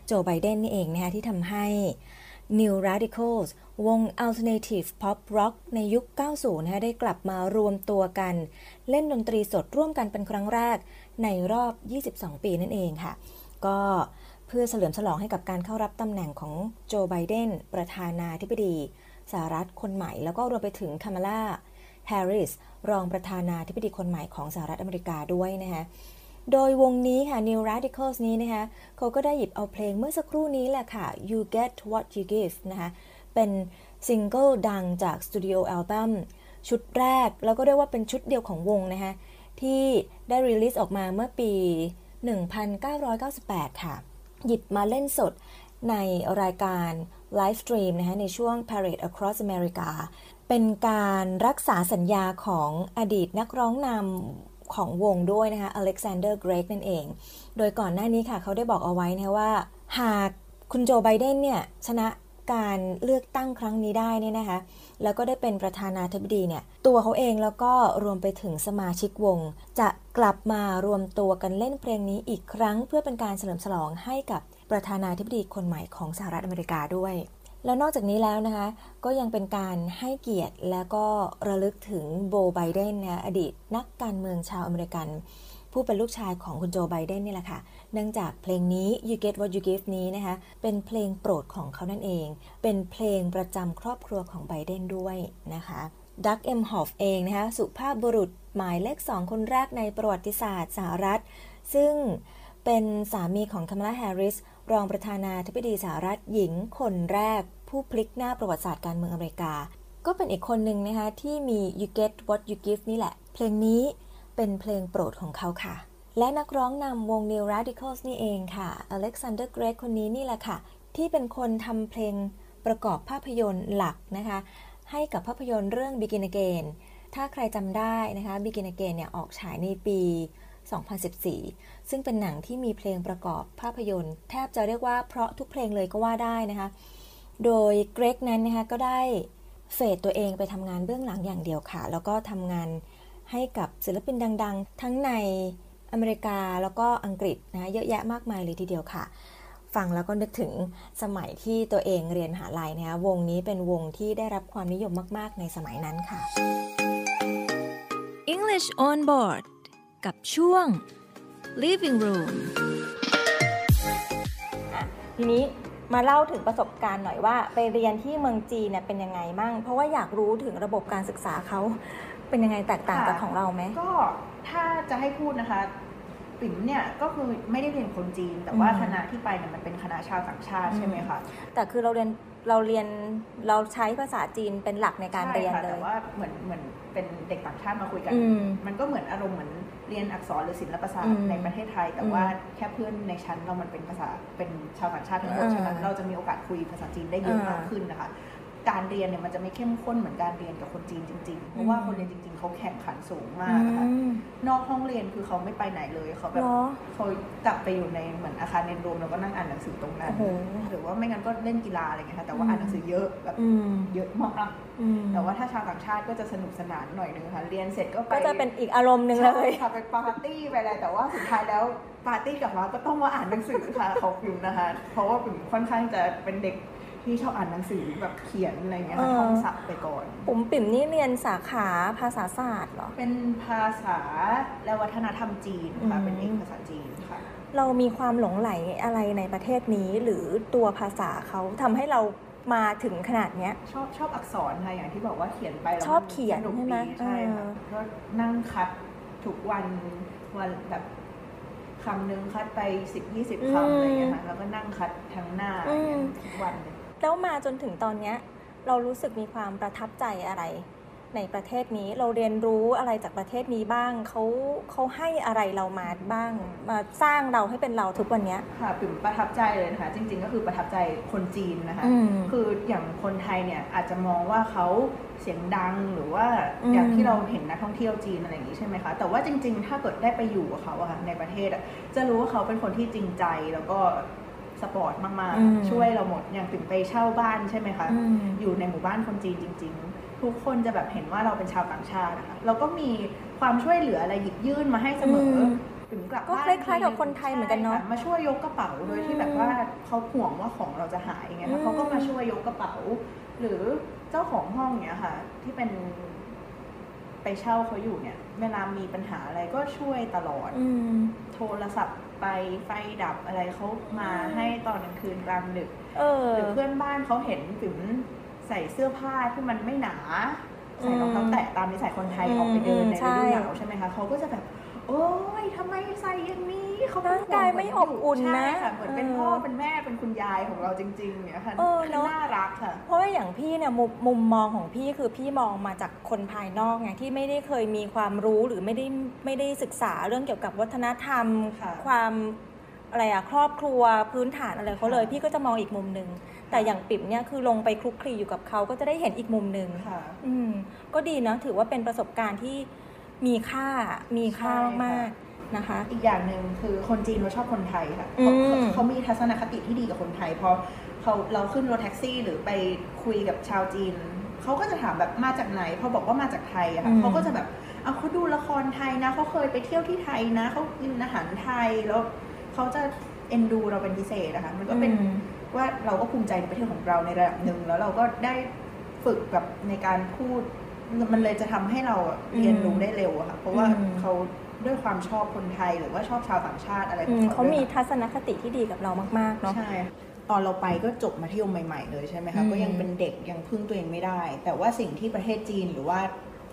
[SPEAKER 3] โจไบเดนนี่เองนะคะที่ทำให้ New Radicals วง Alternative Pop Rock ในยุค 90 นะคะได้กลับมารวมตัวกัน เล่นดนตรีสดร่วมกันเป็นครั้งแรกในรอบ 22 ปีนั่นเองค่ะ ก็เพื่อเฉลิมฉลองให้กับการเข้ารับตำแหน่งของโจไบเดนประธานาธิบดีสหรัฐคนใหม่ แล้วก็รวมไปถึงคามาลา แฮร์ริสรองประธานาธิบดีคนใหม่ของสหรัฐอเมริกาด้วยนะคะโดยวงนี้ค่ะ New Radicals นี้นะคะเขาก็ได้หยิบเอาเพลงเมื่อสักครู่นี้แหละค่ะ You Get What You Give นะคะเป็นซิงเกิลดังจากสตูดิโออัลบั้มชุดแรก แล้วก็เรียกว่าเป็นชุดเดียวของวงนะคะที่ได้ release ออกมาเมื่อปี 1998 ค่ะ หยิบมาเล่นสดในรายการlive stream นะคะในช่วง Parade Across America เป็นการรักษาสัญญาของอดีตนักร้องนำของวงด้วยนะคะอเล็กซานเดอร์เกรกนั่นเอง โดยก่อนหน้านี้ค่ะเขาได้บอกเอาไว้นะว่า หากคุณโจไบเดนเนี่ยชนะการเลือกตั้งครั้งนี้ได้เนี่ยนะคะ แล้วก็ได้เป็นประธานาธิบดีเนี่ย ตัวเขาเองแล้วก็รวมไปถึงสมาชิกวง จะกลับมารวมตัวกันเล่นเพลงนี้อีกครั้ง เพื่อเป็นการเฉลิมฉลองให้กับประธานาธิบดีคนใหม่ของสหรัฐอเมริกาด้วย แล้วนอกจากนี้แล้วนะคะ ก็ยังเป็นการให้เกียรติและก็ระลึกถึงโบไบเดนนะอดีตนักการเมืองชาวอเมริกัน ผู้เป็นลูกชายของคุณโจไบเดนนี่แหละค่ะ เนื่องจากเพลงนี้ You Get What You Give นี้นะคะ เป็นเพลงโปรดของเขานั่นเอง เป็นเพลงประจำครอบครัวของไบเดนด้วยนะคะดักเอ็มฮอฟเองนะคะสุภาพบุรุษหมายเลขสองคนแรกในประวัติศาสตร์สหรัฐ ซึ่งเป็นสามีของคามลาแฮร์ริส รองประธานาธิบดีสหรัฐหญิงคนแรก ผู้พลิกหน้าประวัติศาสตร์การเมืองอเมริกา ก็เป็นอีกคนหนึ่งนะคะที่มี You Get What You Give นี่แหละ เพลงนี้เป็นเพลงโปรดของเขาค่ะ และนักร้องนำวง New Radicals นี่เองค่ะ Alexander Gregg คนนี้นี่แหละค่ะ ที่เป็นคนทำเพลงประกอบภาพยนตร์หลักนะคะ ให้กับภาพยนตร์เรื่อง Begin Again ถ้าใครจำได้นะคะ Begin Again เนี่ยออกฉายในปี 2014 ซึ่งเป็นหนังที่มีเพลงประกอบภาพยนตร์ แทบจะเรียกว่าเพราะทุกเพลงเลยก็ว่าได้นะคะ โดยเกรกนั้นนะคะก็ได้เฟดตัวเองไปทำงานเบื้องหลังอย่างเดียวค่ะ แล้วก็ทำงานให้กับศิลปินดัง ๆ ทั้งในอเมริกาแล้วก็อังกฤษนะเยอะแยะมากมายเลยทีเดียวค่ะ ฟังแล้วก็นึกถึงสมัยที่ตัวเองเรียนมหาลัยนะคะวงนี้เป็นวงที่ได้รับความนิยมมาก ๆ ในสมัยนั้นค่ะ
[SPEAKER 6] English on board กับช่วง Living Room
[SPEAKER 3] ทีนี้ มาเล่าถึงประสบการณ์หน่อยว่า ไปเรียนที่เมืองจีนเนี่ยเป็นยังไงมั่ง เพราะว่าอยากรู้ถึงระบบการศึกษาเขาเป็นยังไงแตกต่างจากของเราไหม
[SPEAKER 7] ก็ถ้าจะให้พูดนะคะปิ๋มเนี่ยก็คือไม่ได้เรียนคนจีน แต่ว่า
[SPEAKER 3] อืม
[SPEAKER 7] คณะที่ไปเนี่ยมันเป็นคณะชาวต่างชาติใช่ไหมคะ
[SPEAKER 3] แต่คือเราเรียนเราเรียนเราใช้ภาษาจีนเป็นหลักในการเรียน
[SPEAKER 7] ใช่ค่ะ
[SPEAKER 3] เล
[SPEAKER 7] แต่
[SPEAKER 3] ย
[SPEAKER 7] ว่าเหมือนเหมือนเป็นเด็กต่างชาติมาคุยกัน
[SPEAKER 3] อืม
[SPEAKER 7] มันก็เหมือนอารมณ์เหมือน เรียนอักษรหรือศิลปศาสต
[SPEAKER 3] อื
[SPEAKER 7] ร์
[SPEAKER 3] ม
[SPEAKER 7] ในประเทศไทย แต่
[SPEAKER 3] อืม
[SPEAKER 7] ว่าแค่เพื่อนในชั้นเรามันเป็นภาษาเป็นชาวต่างชาติทั้งหมด
[SPEAKER 3] อ่า
[SPEAKER 7] ใช่ไหมเราจะมีโอกาสคุยภาษาจีนได้เยอะ
[SPEAKER 3] อ่าม
[SPEAKER 7] มากขึ้นนะคะ การเรียนเนี่ยมันจะไม่เข้มข้นเหมือนการเรียนกับคนจีนจริงๆเพราะว่า
[SPEAKER 3] อืม
[SPEAKER 7] คนเรียนจริงๆ เขาแข่งขันสูงมากนะคะ
[SPEAKER 3] อืม
[SPEAKER 7] นอกห้องเรียนคือเขาไม่ไปไหนเลยเขาแบบ
[SPEAKER 3] เหรอ
[SPEAKER 7] เขากลับไปอยู่ในเหมือนอาคารเรียนรวมแล้วก็นั่งอ่านหนังสือตรงนั้น
[SPEAKER 3] โอ้โห
[SPEAKER 7] หรือว่าไม่งั้นก็เล่นกีฬาอะไรเงี้ยค่ะแต่ว่า
[SPEAKER 3] อืม
[SPEAKER 7] อ่านหนังสือเยอะแบบ
[SPEAKER 3] อืม
[SPEAKER 7] เยอะมาก
[SPEAKER 3] อืม
[SPEAKER 7] แต่ว่าถ้าชาวต่างชาติก็จะสนุกสนานหน่อยนึงค่ะเรียนเสร็จก็ไป
[SPEAKER 3] ก็จะเป็นอีกอารมณ์หนึ่งเลย
[SPEAKER 7] ใช่ค่ะไปปาร์ตี้ไปอะไรแต่ว่าสุดท้ายแล้วปาร์ตี้กลับมาก็ต้องมาอ่านหนังสือค่ะเขาปิ่มนะคะ เพราะว่าปิ่มค่อนข้างจะเป็นเด็ก ที่ชอบอ่านหนังสือแบบเขียนอะไรเงี้ยค่ะ
[SPEAKER 3] เออ
[SPEAKER 7] ท่องศัพท์ไปก่อน
[SPEAKER 3] ผมปิ่มนี่เรียนสาขาภาษาศาสตร์เหรอ
[SPEAKER 7] เป็นภาษาและวัฒนธรรมจีนค่ะ
[SPEAKER 3] อืม
[SPEAKER 7] เป็นเอกภาษาจีนค่ะ
[SPEAKER 3] เรามีความหลงไหลอะไรในประเทศนี้หรือตัวภาษาเขาทำให้เรามาถึงขนาดเนี้ย
[SPEAKER 7] ชอบชอบอักษรค่ะอย่างที่บอกว่าเขียนไปแล้ว
[SPEAKER 3] ชอบ
[SPEAKER 7] มั
[SPEAKER 3] เขียน
[SPEAKER 7] สก
[SPEAKER 3] ใช่ไหม
[SPEAKER 7] ดีใช่ค่ะ
[SPEAKER 3] เออ
[SPEAKER 7] ก็นั่งคัดทุกวันวันแบบคำหนึ่งคัดไปสิบยี่สิบคำอะไรเงี้ยค่ะแล้วก็นั่งคัดทั้งหน้าอะไรเงี้ยทุกวันเลย
[SPEAKER 3] แล้วมาจนถึงตอนเนี้ยเรารู้สึกมีความประทับใจอะไร ในประเทศนี้เราเรียนรู้อะไรจากประเทศนี้บ้างเขาเขาให้อะไรเรามาบ้าง มาสร้างเราให้เป็นเราทุกวันเนี้ย
[SPEAKER 7] ค่ะปิ่มประทับใจเลยนะคะ จริง ๆ ก็คือประทับใจคนจีนนะคะ
[SPEAKER 3] อืม
[SPEAKER 7] คืออย่างคนไทยเนี่ยอาจจะมองว่าเขาเสียงดังหรือว่า
[SPEAKER 3] อืม
[SPEAKER 7] อย่างที่เราเห็นนักท่องเที่ยวจีนอะไรอย่างนี้ใช่ไหมคะ แต่ว่าจริง ๆ ถ้าเกิดได้ไปอยู่กับเขาอะค่ะในประเทศอะจะรู้ว่าเขาเป็นคนที่จริงใจแล้วก็ สปอร์ตมาก
[SPEAKER 3] อืม
[SPEAKER 7] ๆ ช่วยเราหมด อย่างปิ่มไปเช่าบ้านใช่ไหมคะ
[SPEAKER 3] อืม
[SPEAKER 7] อยู่ในหมู่บ้านคนจีนจริง ๆ ทุกคนจะแบบเห็นว่าเราเป็นชาวต่างชาตินะคะเราก็มีความช่วยเหลืออะไรหยิบยื่นมาให้เสมออ
[SPEAKER 3] ม
[SPEAKER 7] ปิ่มกลับ
[SPEAKER 6] ก็
[SPEAKER 7] บ้าน
[SPEAKER 6] คล้ายๆกับคนไทยเหมือนกันเนอะ
[SPEAKER 7] ใช่ค่มาช่วยยกกระเป๋าโดยที่แบบว่าเขาห่วงว่าของเราจะหายไง
[SPEAKER 6] อื
[SPEAKER 7] คะ
[SPEAKER 6] ม
[SPEAKER 7] เขาก็มาช่วยยกกระเป๋า หรือเจ้าของห้องเนี้ยค่ะ ที่เป็นไปเช่าเขาอยู่เนี่ย เวลามีปัญหาอะไรก็ช่วยตลอด
[SPEAKER 6] อืม
[SPEAKER 7] โทรศัพท์ ไปไฟดับอะไรเขามาให้ตอนกลางคืนกลางดึก
[SPEAKER 6] เออ
[SPEAKER 7] หรือเพื่อนบ้านเขาเห็นปิ๋มใส่เสื้อผ้าที่มันไม่หนา ใส่รองเท้าแตะตามนิสัยคนไทย
[SPEAKER 6] อืม
[SPEAKER 7] ออกไปเดินใน
[SPEAKER 6] ใช่
[SPEAKER 7] ฤดูหนาวใช่ไหมคะเขาก็จะแบบ โอ้ยทำไมใส่อย่างนี้ เขาเป็น
[SPEAKER 6] ร่างกายไม่อบอุ่นนะ
[SPEAKER 7] ใช่ค่ะเหมือนเป็น
[SPEAKER 6] เออ
[SPEAKER 7] พ่อเป็นแม่เป็นคุณยายของเราจริงๆเนี่ยค่ะ
[SPEAKER 6] เออเนอะ
[SPEAKER 7] น่ารักค่ะ
[SPEAKER 6] เพราะว่าอย่างพี่เนี่ยมุมมุมมองของพี่คือพี่มองมาจากคนภายนอกไงที่ไม่ได้เคยมีความรู้หรือไม่ได้ไม่ได้ศึกษาเรื่องเกี่ยวกับวัฒนธรรม
[SPEAKER 7] ค่ะ
[SPEAKER 6] ความอะไรอะครอบครัวพื้นฐานอะไรเขาเลย
[SPEAKER 7] ค่ะ
[SPEAKER 6] พี่ก็จะมองอีกมุมหนึ่งแต่อย่างปิ่มเนี่ยคือลงไปคลุกคลีอยู่กับเขาก็จะได้เห็นอีกมุมหนึ่ง
[SPEAKER 7] ค่ะ
[SPEAKER 6] อืมก็ดีนะถือว่าเป็นประสบการณ์ที่มีค่ามีค่า
[SPEAKER 7] ใช่ค่ะ
[SPEAKER 6] มากๆ นะคะ
[SPEAKER 7] อีกอย่างหนึ่งคือคนจีนเขาชอบคนไทยค่ะ
[SPEAKER 6] อืม
[SPEAKER 7] เขาเขามีทัศนคติที่ดีกับคนไทยพอเขาเราขึ้นรถแท็กซี่หรือไปคุยกับชาวจีนเขาก็จะถามแบบมาจากไหนพอบอกว่ามาจากไทยอะค่ะเขาก็จะแบบเอาเขาดูละครไทยนะเขาเคยไปเที่ยวที่ไทยนะเขากินอาหารไทยแล้วเขาจะเอ็นดูเราเป็นพิเศษนะคะมันก็เป็น
[SPEAKER 6] อืม
[SPEAKER 7] ว่าเราก็ภูมิใจในประเทศของเราในระดับหนึ่งแล้วเราก็ได้ฝึกแบบในการพูด มันเลยจะทำให้เราอะเรียนรู้ได้เร็วอะค่ะ เพราะว่า
[SPEAKER 6] อืม
[SPEAKER 7] เขา ด้วยความชอบคนไทยหรือว่าชอบชาวต่างชาติอะไรข
[SPEAKER 6] อื
[SPEAKER 7] อง
[SPEAKER 6] ม
[SPEAKER 7] เขา
[SPEAKER 6] เขามี
[SPEAKER 7] ด้วย
[SPEAKER 6] ทัศนคติที่ดีกับเรามาก ๆ เนาะ
[SPEAKER 7] ใช่ตอนเราไปก็จบมัธยมใหม่ ๆ เลยใช่ไหม
[SPEAKER 6] อื
[SPEAKER 7] คะ
[SPEAKER 6] ม
[SPEAKER 7] ก็ยังเป็นเด็กยังพึ่งตัวเองไม่ได้ แต่ว่าสิ่งที่ประเทศจีนหรือว่า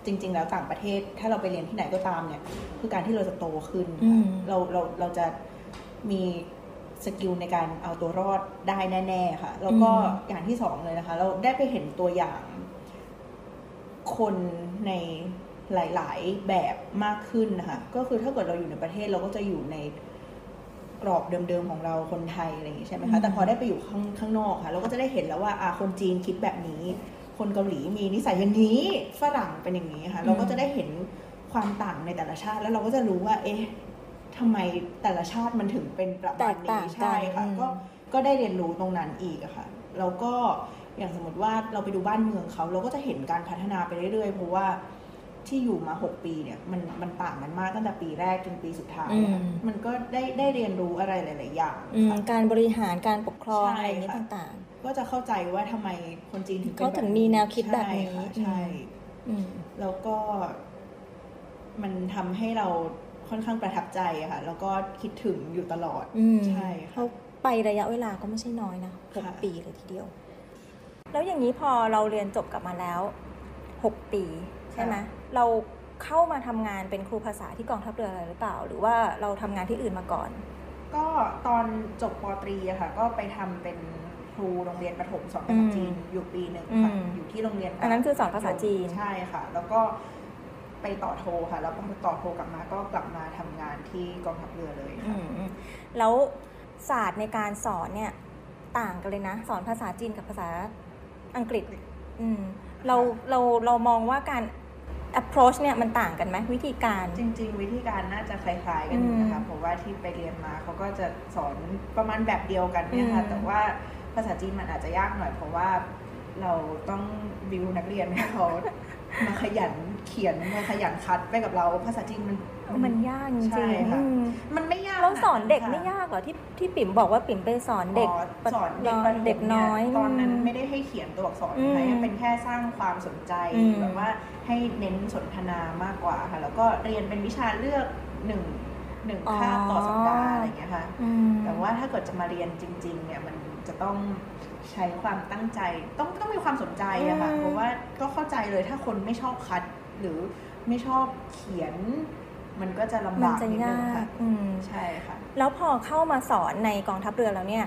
[SPEAKER 7] จริง ๆ แล้วต่างประเทศ ถ้าเราไปเรียนที่ไหนก็ตามเนี่ยคือการที่เราจะโตขึ้น
[SPEAKER 6] อืม
[SPEAKER 7] เราเราเราจะมีสกิลในการเอาตัวรอดได้แน่ ๆ ค่ะ แล้วก็อย่างที่สองเลยนะคะ เราได้ไปเห็นตัวอย่างคนใน หลาย ๆ แบบมากขึ้นนะคะก็คือถ้าเกิดเราอยู่ในประเทศเราก็จะอยู่ในกรอบเดิม ๆ ของเราคนไทยอะไรอย่างงี้ใช่ไหมคะแต่พอได้ไปอยู่ข้างข้างนอกค่ะ เราก็จะได้เห็นแล้วว่าอ่าคนจีนคิดแบบนี้ คนเกาหลีมีนิสัยอย่างนี้ฝรั่งเป็นอย่างนี้ค่ะเราก็จะได้เห็นความต่างในแต่ละชาติ แล้วเราก็จะรู้ว่า เอ๊ะทำไมแต่ละชาติมันถึงเป็นประ
[SPEAKER 6] แต
[SPEAKER 7] มาณ
[SPEAKER 6] กต่า
[SPEAKER 7] นี้
[SPEAKER 6] งกัน
[SPEAKER 7] ใช่ค่ะ
[SPEAKER 6] อืม
[SPEAKER 7] ก็ก็ได้เรียนรู้ตรงนั้นอีกอะค่ะแล้วก็อย่างสมมติว่าเราไปดูบ้านเมืองเขา เราก็จะเห็นการพัฒนาไปเรื่อยๆเพราะว่า ที่อยู่มา 6 ปีเนี่ยมันมันต่างกันมากตั้งแต่ปีแรกจนปีสุดท้ายอะ
[SPEAKER 6] อืม
[SPEAKER 7] มันก็ได้ได้เรียนรู้อะไรหลาย ๆ อย่าง
[SPEAKER 6] อืม
[SPEAKER 7] ค่ะ
[SPEAKER 6] การบริหารการปกครอง
[SPEAKER 7] ใช่
[SPEAKER 6] อะไรอย่างนี้
[SPEAKER 7] ค่ะ
[SPEAKER 6] ต่าง
[SPEAKER 7] ก็จะเข้าใจว่าทำไมคนจีนถึงป็น
[SPEAKER 6] เขาถึง
[SPEAKER 7] บบ
[SPEAKER 6] มีแนวคิดแบบนี้
[SPEAKER 7] ใช่ค่ะใช่
[SPEAKER 6] ๆอืม
[SPEAKER 7] แล้วก็มันทำให้เราค่อนข้างประทับใจอะค่ะ แล้วก็คิดถึงอยู่ตลอด
[SPEAKER 6] อืม
[SPEAKER 7] ใช่
[SPEAKER 6] เขา
[SPEAKER 7] ค่ะ
[SPEAKER 6] ไประยะเวลาก็ไม่ใช่น้อยนะหก
[SPEAKER 7] ค่ะ
[SPEAKER 6] ปีเลยทีเดียว แล้วอย่างนี้พอเราเรียนจบกลับมาแล้วหกปี ใช่ไหม เราเข้ามาทำงานเป็นครูภาษาที่กองทัพเรืออะไรหรือเปล่า หรือว่าเราทำงานที่อื่นมาก่อน
[SPEAKER 7] ก็ตอนจบปตรีอะค่ะ ก็ไปทำเป็นครูโรงเรียนประถมสอนภาษาจีนอยู่ปีหนึ่งค่ะ
[SPEAKER 6] อืม
[SPEAKER 7] อยู่ที่โรงเรียน
[SPEAKER 6] อันนั้นคือสอนภาษาจีน
[SPEAKER 7] ใช่ค่ะ แล้วก็ไปต่อโทค่ะ แล้วพอต่อโทกลับมาก็กลับมาทำงานที่กองทัพเรือเลย
[SPEAKER 6] อื
[SPEAKER 7] ค่ะ
[SPEAKER 6] มอืมแล้วศาสตร์ในการสอนเนี่ยต่างกันเลยนะ สอนภาษาจีนกับภาษาอังกฤษ อืมเราเราเรามองว่าการ approach เนี่ยมันต่างกันไหมวิธีการ
[SPEAKER 7] จริง ๆ วิธีการน่าจะคล้ายๆกันอยู่นะคะ
[SPEAKER 6] อืม
[SPEAKER 7] เพราะว่าที่ไปเรียนมาเขาก็จะสอนประมาณแบบเดียวกันเนี่ยค่ะ
[SPEAKER 6] อืม
[SPEAKER 7] แต่ว่าภาษาจีนมันอาจจะยากหน่อยเพราะว่าเราต้องบิวนักเรียนให้เขา มาขยันเขียนมาขยันคัดไปกับเรา ภาษาจีนมัน
[SPEAKER 6] มันยากจริง
[SPEAKER 7] ใช่
[SPEAKER 6] ๆ
[SPEAKER 7] ค่ะ
[SPEAKER 6] อืม
[SPEAKER 7] มันไม่ยาก
[SPEAKER 6] แล้วสอนเด็ก
[SPEAKER 7] ค่ะ
[SPEAKER 6] ไม่ยากเหรอที่ที่ปิ่มบอกว่าปิ่มไปสอนเด็ก
[SPEAKER 7] อ๋อสอนเด็ก
[SPEAKER 6] น้อยเด็กน้อย
[SPEAKER 7] ตอนนั้น
[SPEAKER 6] ม
[SPEAKER 7] ไม่ได้ให้เขียนตัวอักษร
[SPEAKER 6] อืม
[SPEAKER 7] นะคะยังเป็นแค่สร้างความสนใจ
[SPEAKER 6] อืม
[SPEAKER 7] แบบว่าให้เน้นสนทนามากกว่าค่ะ แล้วก็เรียนเป็นวิชาเลือกหนึ่งหนึ่งคาบต่อสัปดาห์อะไรอย่างเงี้ยค่ะ
[SPEAKER 6] อืม
[SPEAKER 7] แต่ว่าถ้าเกิดจะมาเรียนจริง ๆ เนี่ยมันจะต้อง ใช้ความตั้งใจต้องต้องมีความสนใจอะค่ะ
[SPEAKER 6] อืม
[SPEAKER 7] เพราะว่าก็เข้าใจเลยถ้าคนไม่ชอบคัดหรือไม่ชอบเขียน มันก็จะลำ
[SPEAKER 6] มัน
[SPEAKER 7] บาก
[SPEAKER 6] จะ
[SPEAKER 7] นิดนึ
[SPEAKER 6] ยางก
[SPEAKER 7] ค่ะ
[SPEAKER 6] อืม
[SPEAKER 7] ใช่ค่ะ
[SPEAKER 6] แล้วพอเข้ามาสอนในกองทัพเรือแล้วเนี่ย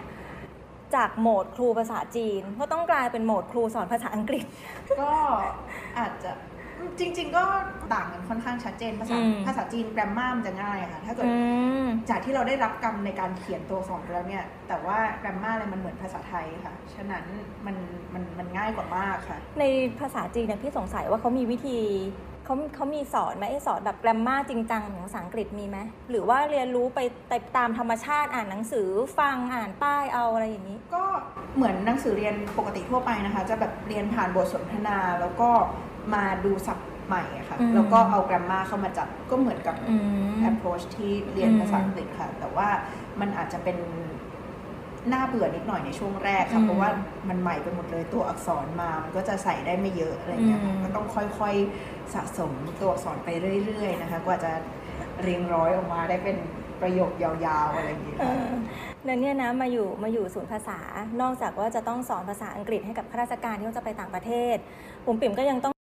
[SPEAKER 6] จากโหมดครูภาษาจีน ก็ต้องกลายเป็นโหมดครูสอนภาษาอังกฤษ
[SPEAKER 7] ก็อาจจะ จริง ๆ ก็ต่างกันค่อนข้างชัดเจนภาษา
[SPEAKER 6] อืม
[SPEAKER 7] ภาษาจีนแกรมมามันจะง่ายค่ะถ้าเกิด
[SPEAKER 6] อืม
[SPEAKER 7] จากที่เราได้รับกรรมในการเขียนตัวอักษรไปแล้วเนี่ย แต่ว่าแกรมมาอะไรมันเหมือนภาษาไทยค่ะ ฉะนั้นมันมันมันง่ายกว่ามากค่ะ
[SPEAKER 6] ในภาษาจีนเนี่ยพี่สงสัยว่าเขามีวิธีเขาเขามีสอนไหมไอ้สอนแบบแกรมมาจริงจังของภาษาอังกฤษมีไหมหรือว่าเรียนรู้ไปตามธรรมชาติอ่านหนังสือฟังอ่านป้ายเอาอะไรอย่างนี้
[SPEAKER 7] ก็เหมือนหนังสือเรียนปกติทั่วไปนะคะ จะแบบเรียนผ่านบทสนทนาแล้วก็ มาดูศัพท์ใหม่อะค่ะ
[SPEAKER 6] อืม
[SPEAKER 7] แล้วก็เอา grammar เข้ามาจับก็เหมือนกับ
[SPEAKER 6] อืม
[SPEAKER 7] approach ที่เรียน
[SPEAKER 6] อืม
[SPEAKER 7] ภาษาอังกฤษค่ะ แต่ว่ามันอาจจะเป็นน่าเบื่อนิดหน่อยในช่วงแรก
[SPEAKER 6] อื
[SPEAKER 7] ค่ะ
[SPEAKER 6] ม
[SPEAKER 7] เพราะว่ามันใหม่ไปหมดเลยตัวอักษรมา มันก็จะใส่ได้ไม่เยอะอะไรเงี้ยค่ะ
[SPEAKER 6] อืม
[SPEAKER 7] ก็ต้องค่อยๆสะสมตัวอักษรไปเรื่อยๆนะคะ กว่าจะเรียงร้อยออกมาได้เป็นประโยคยาวๆอะไรอย่างเงี้ย
[SPEAKER 6] เอ
[SPEAKER 7] ค่ะ
[SPEAKER 6] อแล้วเนี่ยนะมาอยู่มาอยู่ศูนย์ภาษา นอกจากว่าจะต้องสอนภาษาอังกฤษให้กับข้าราชการที่เขาจะไปต่างประเทศ ปุ๋มปิ่มก็ยังต้อง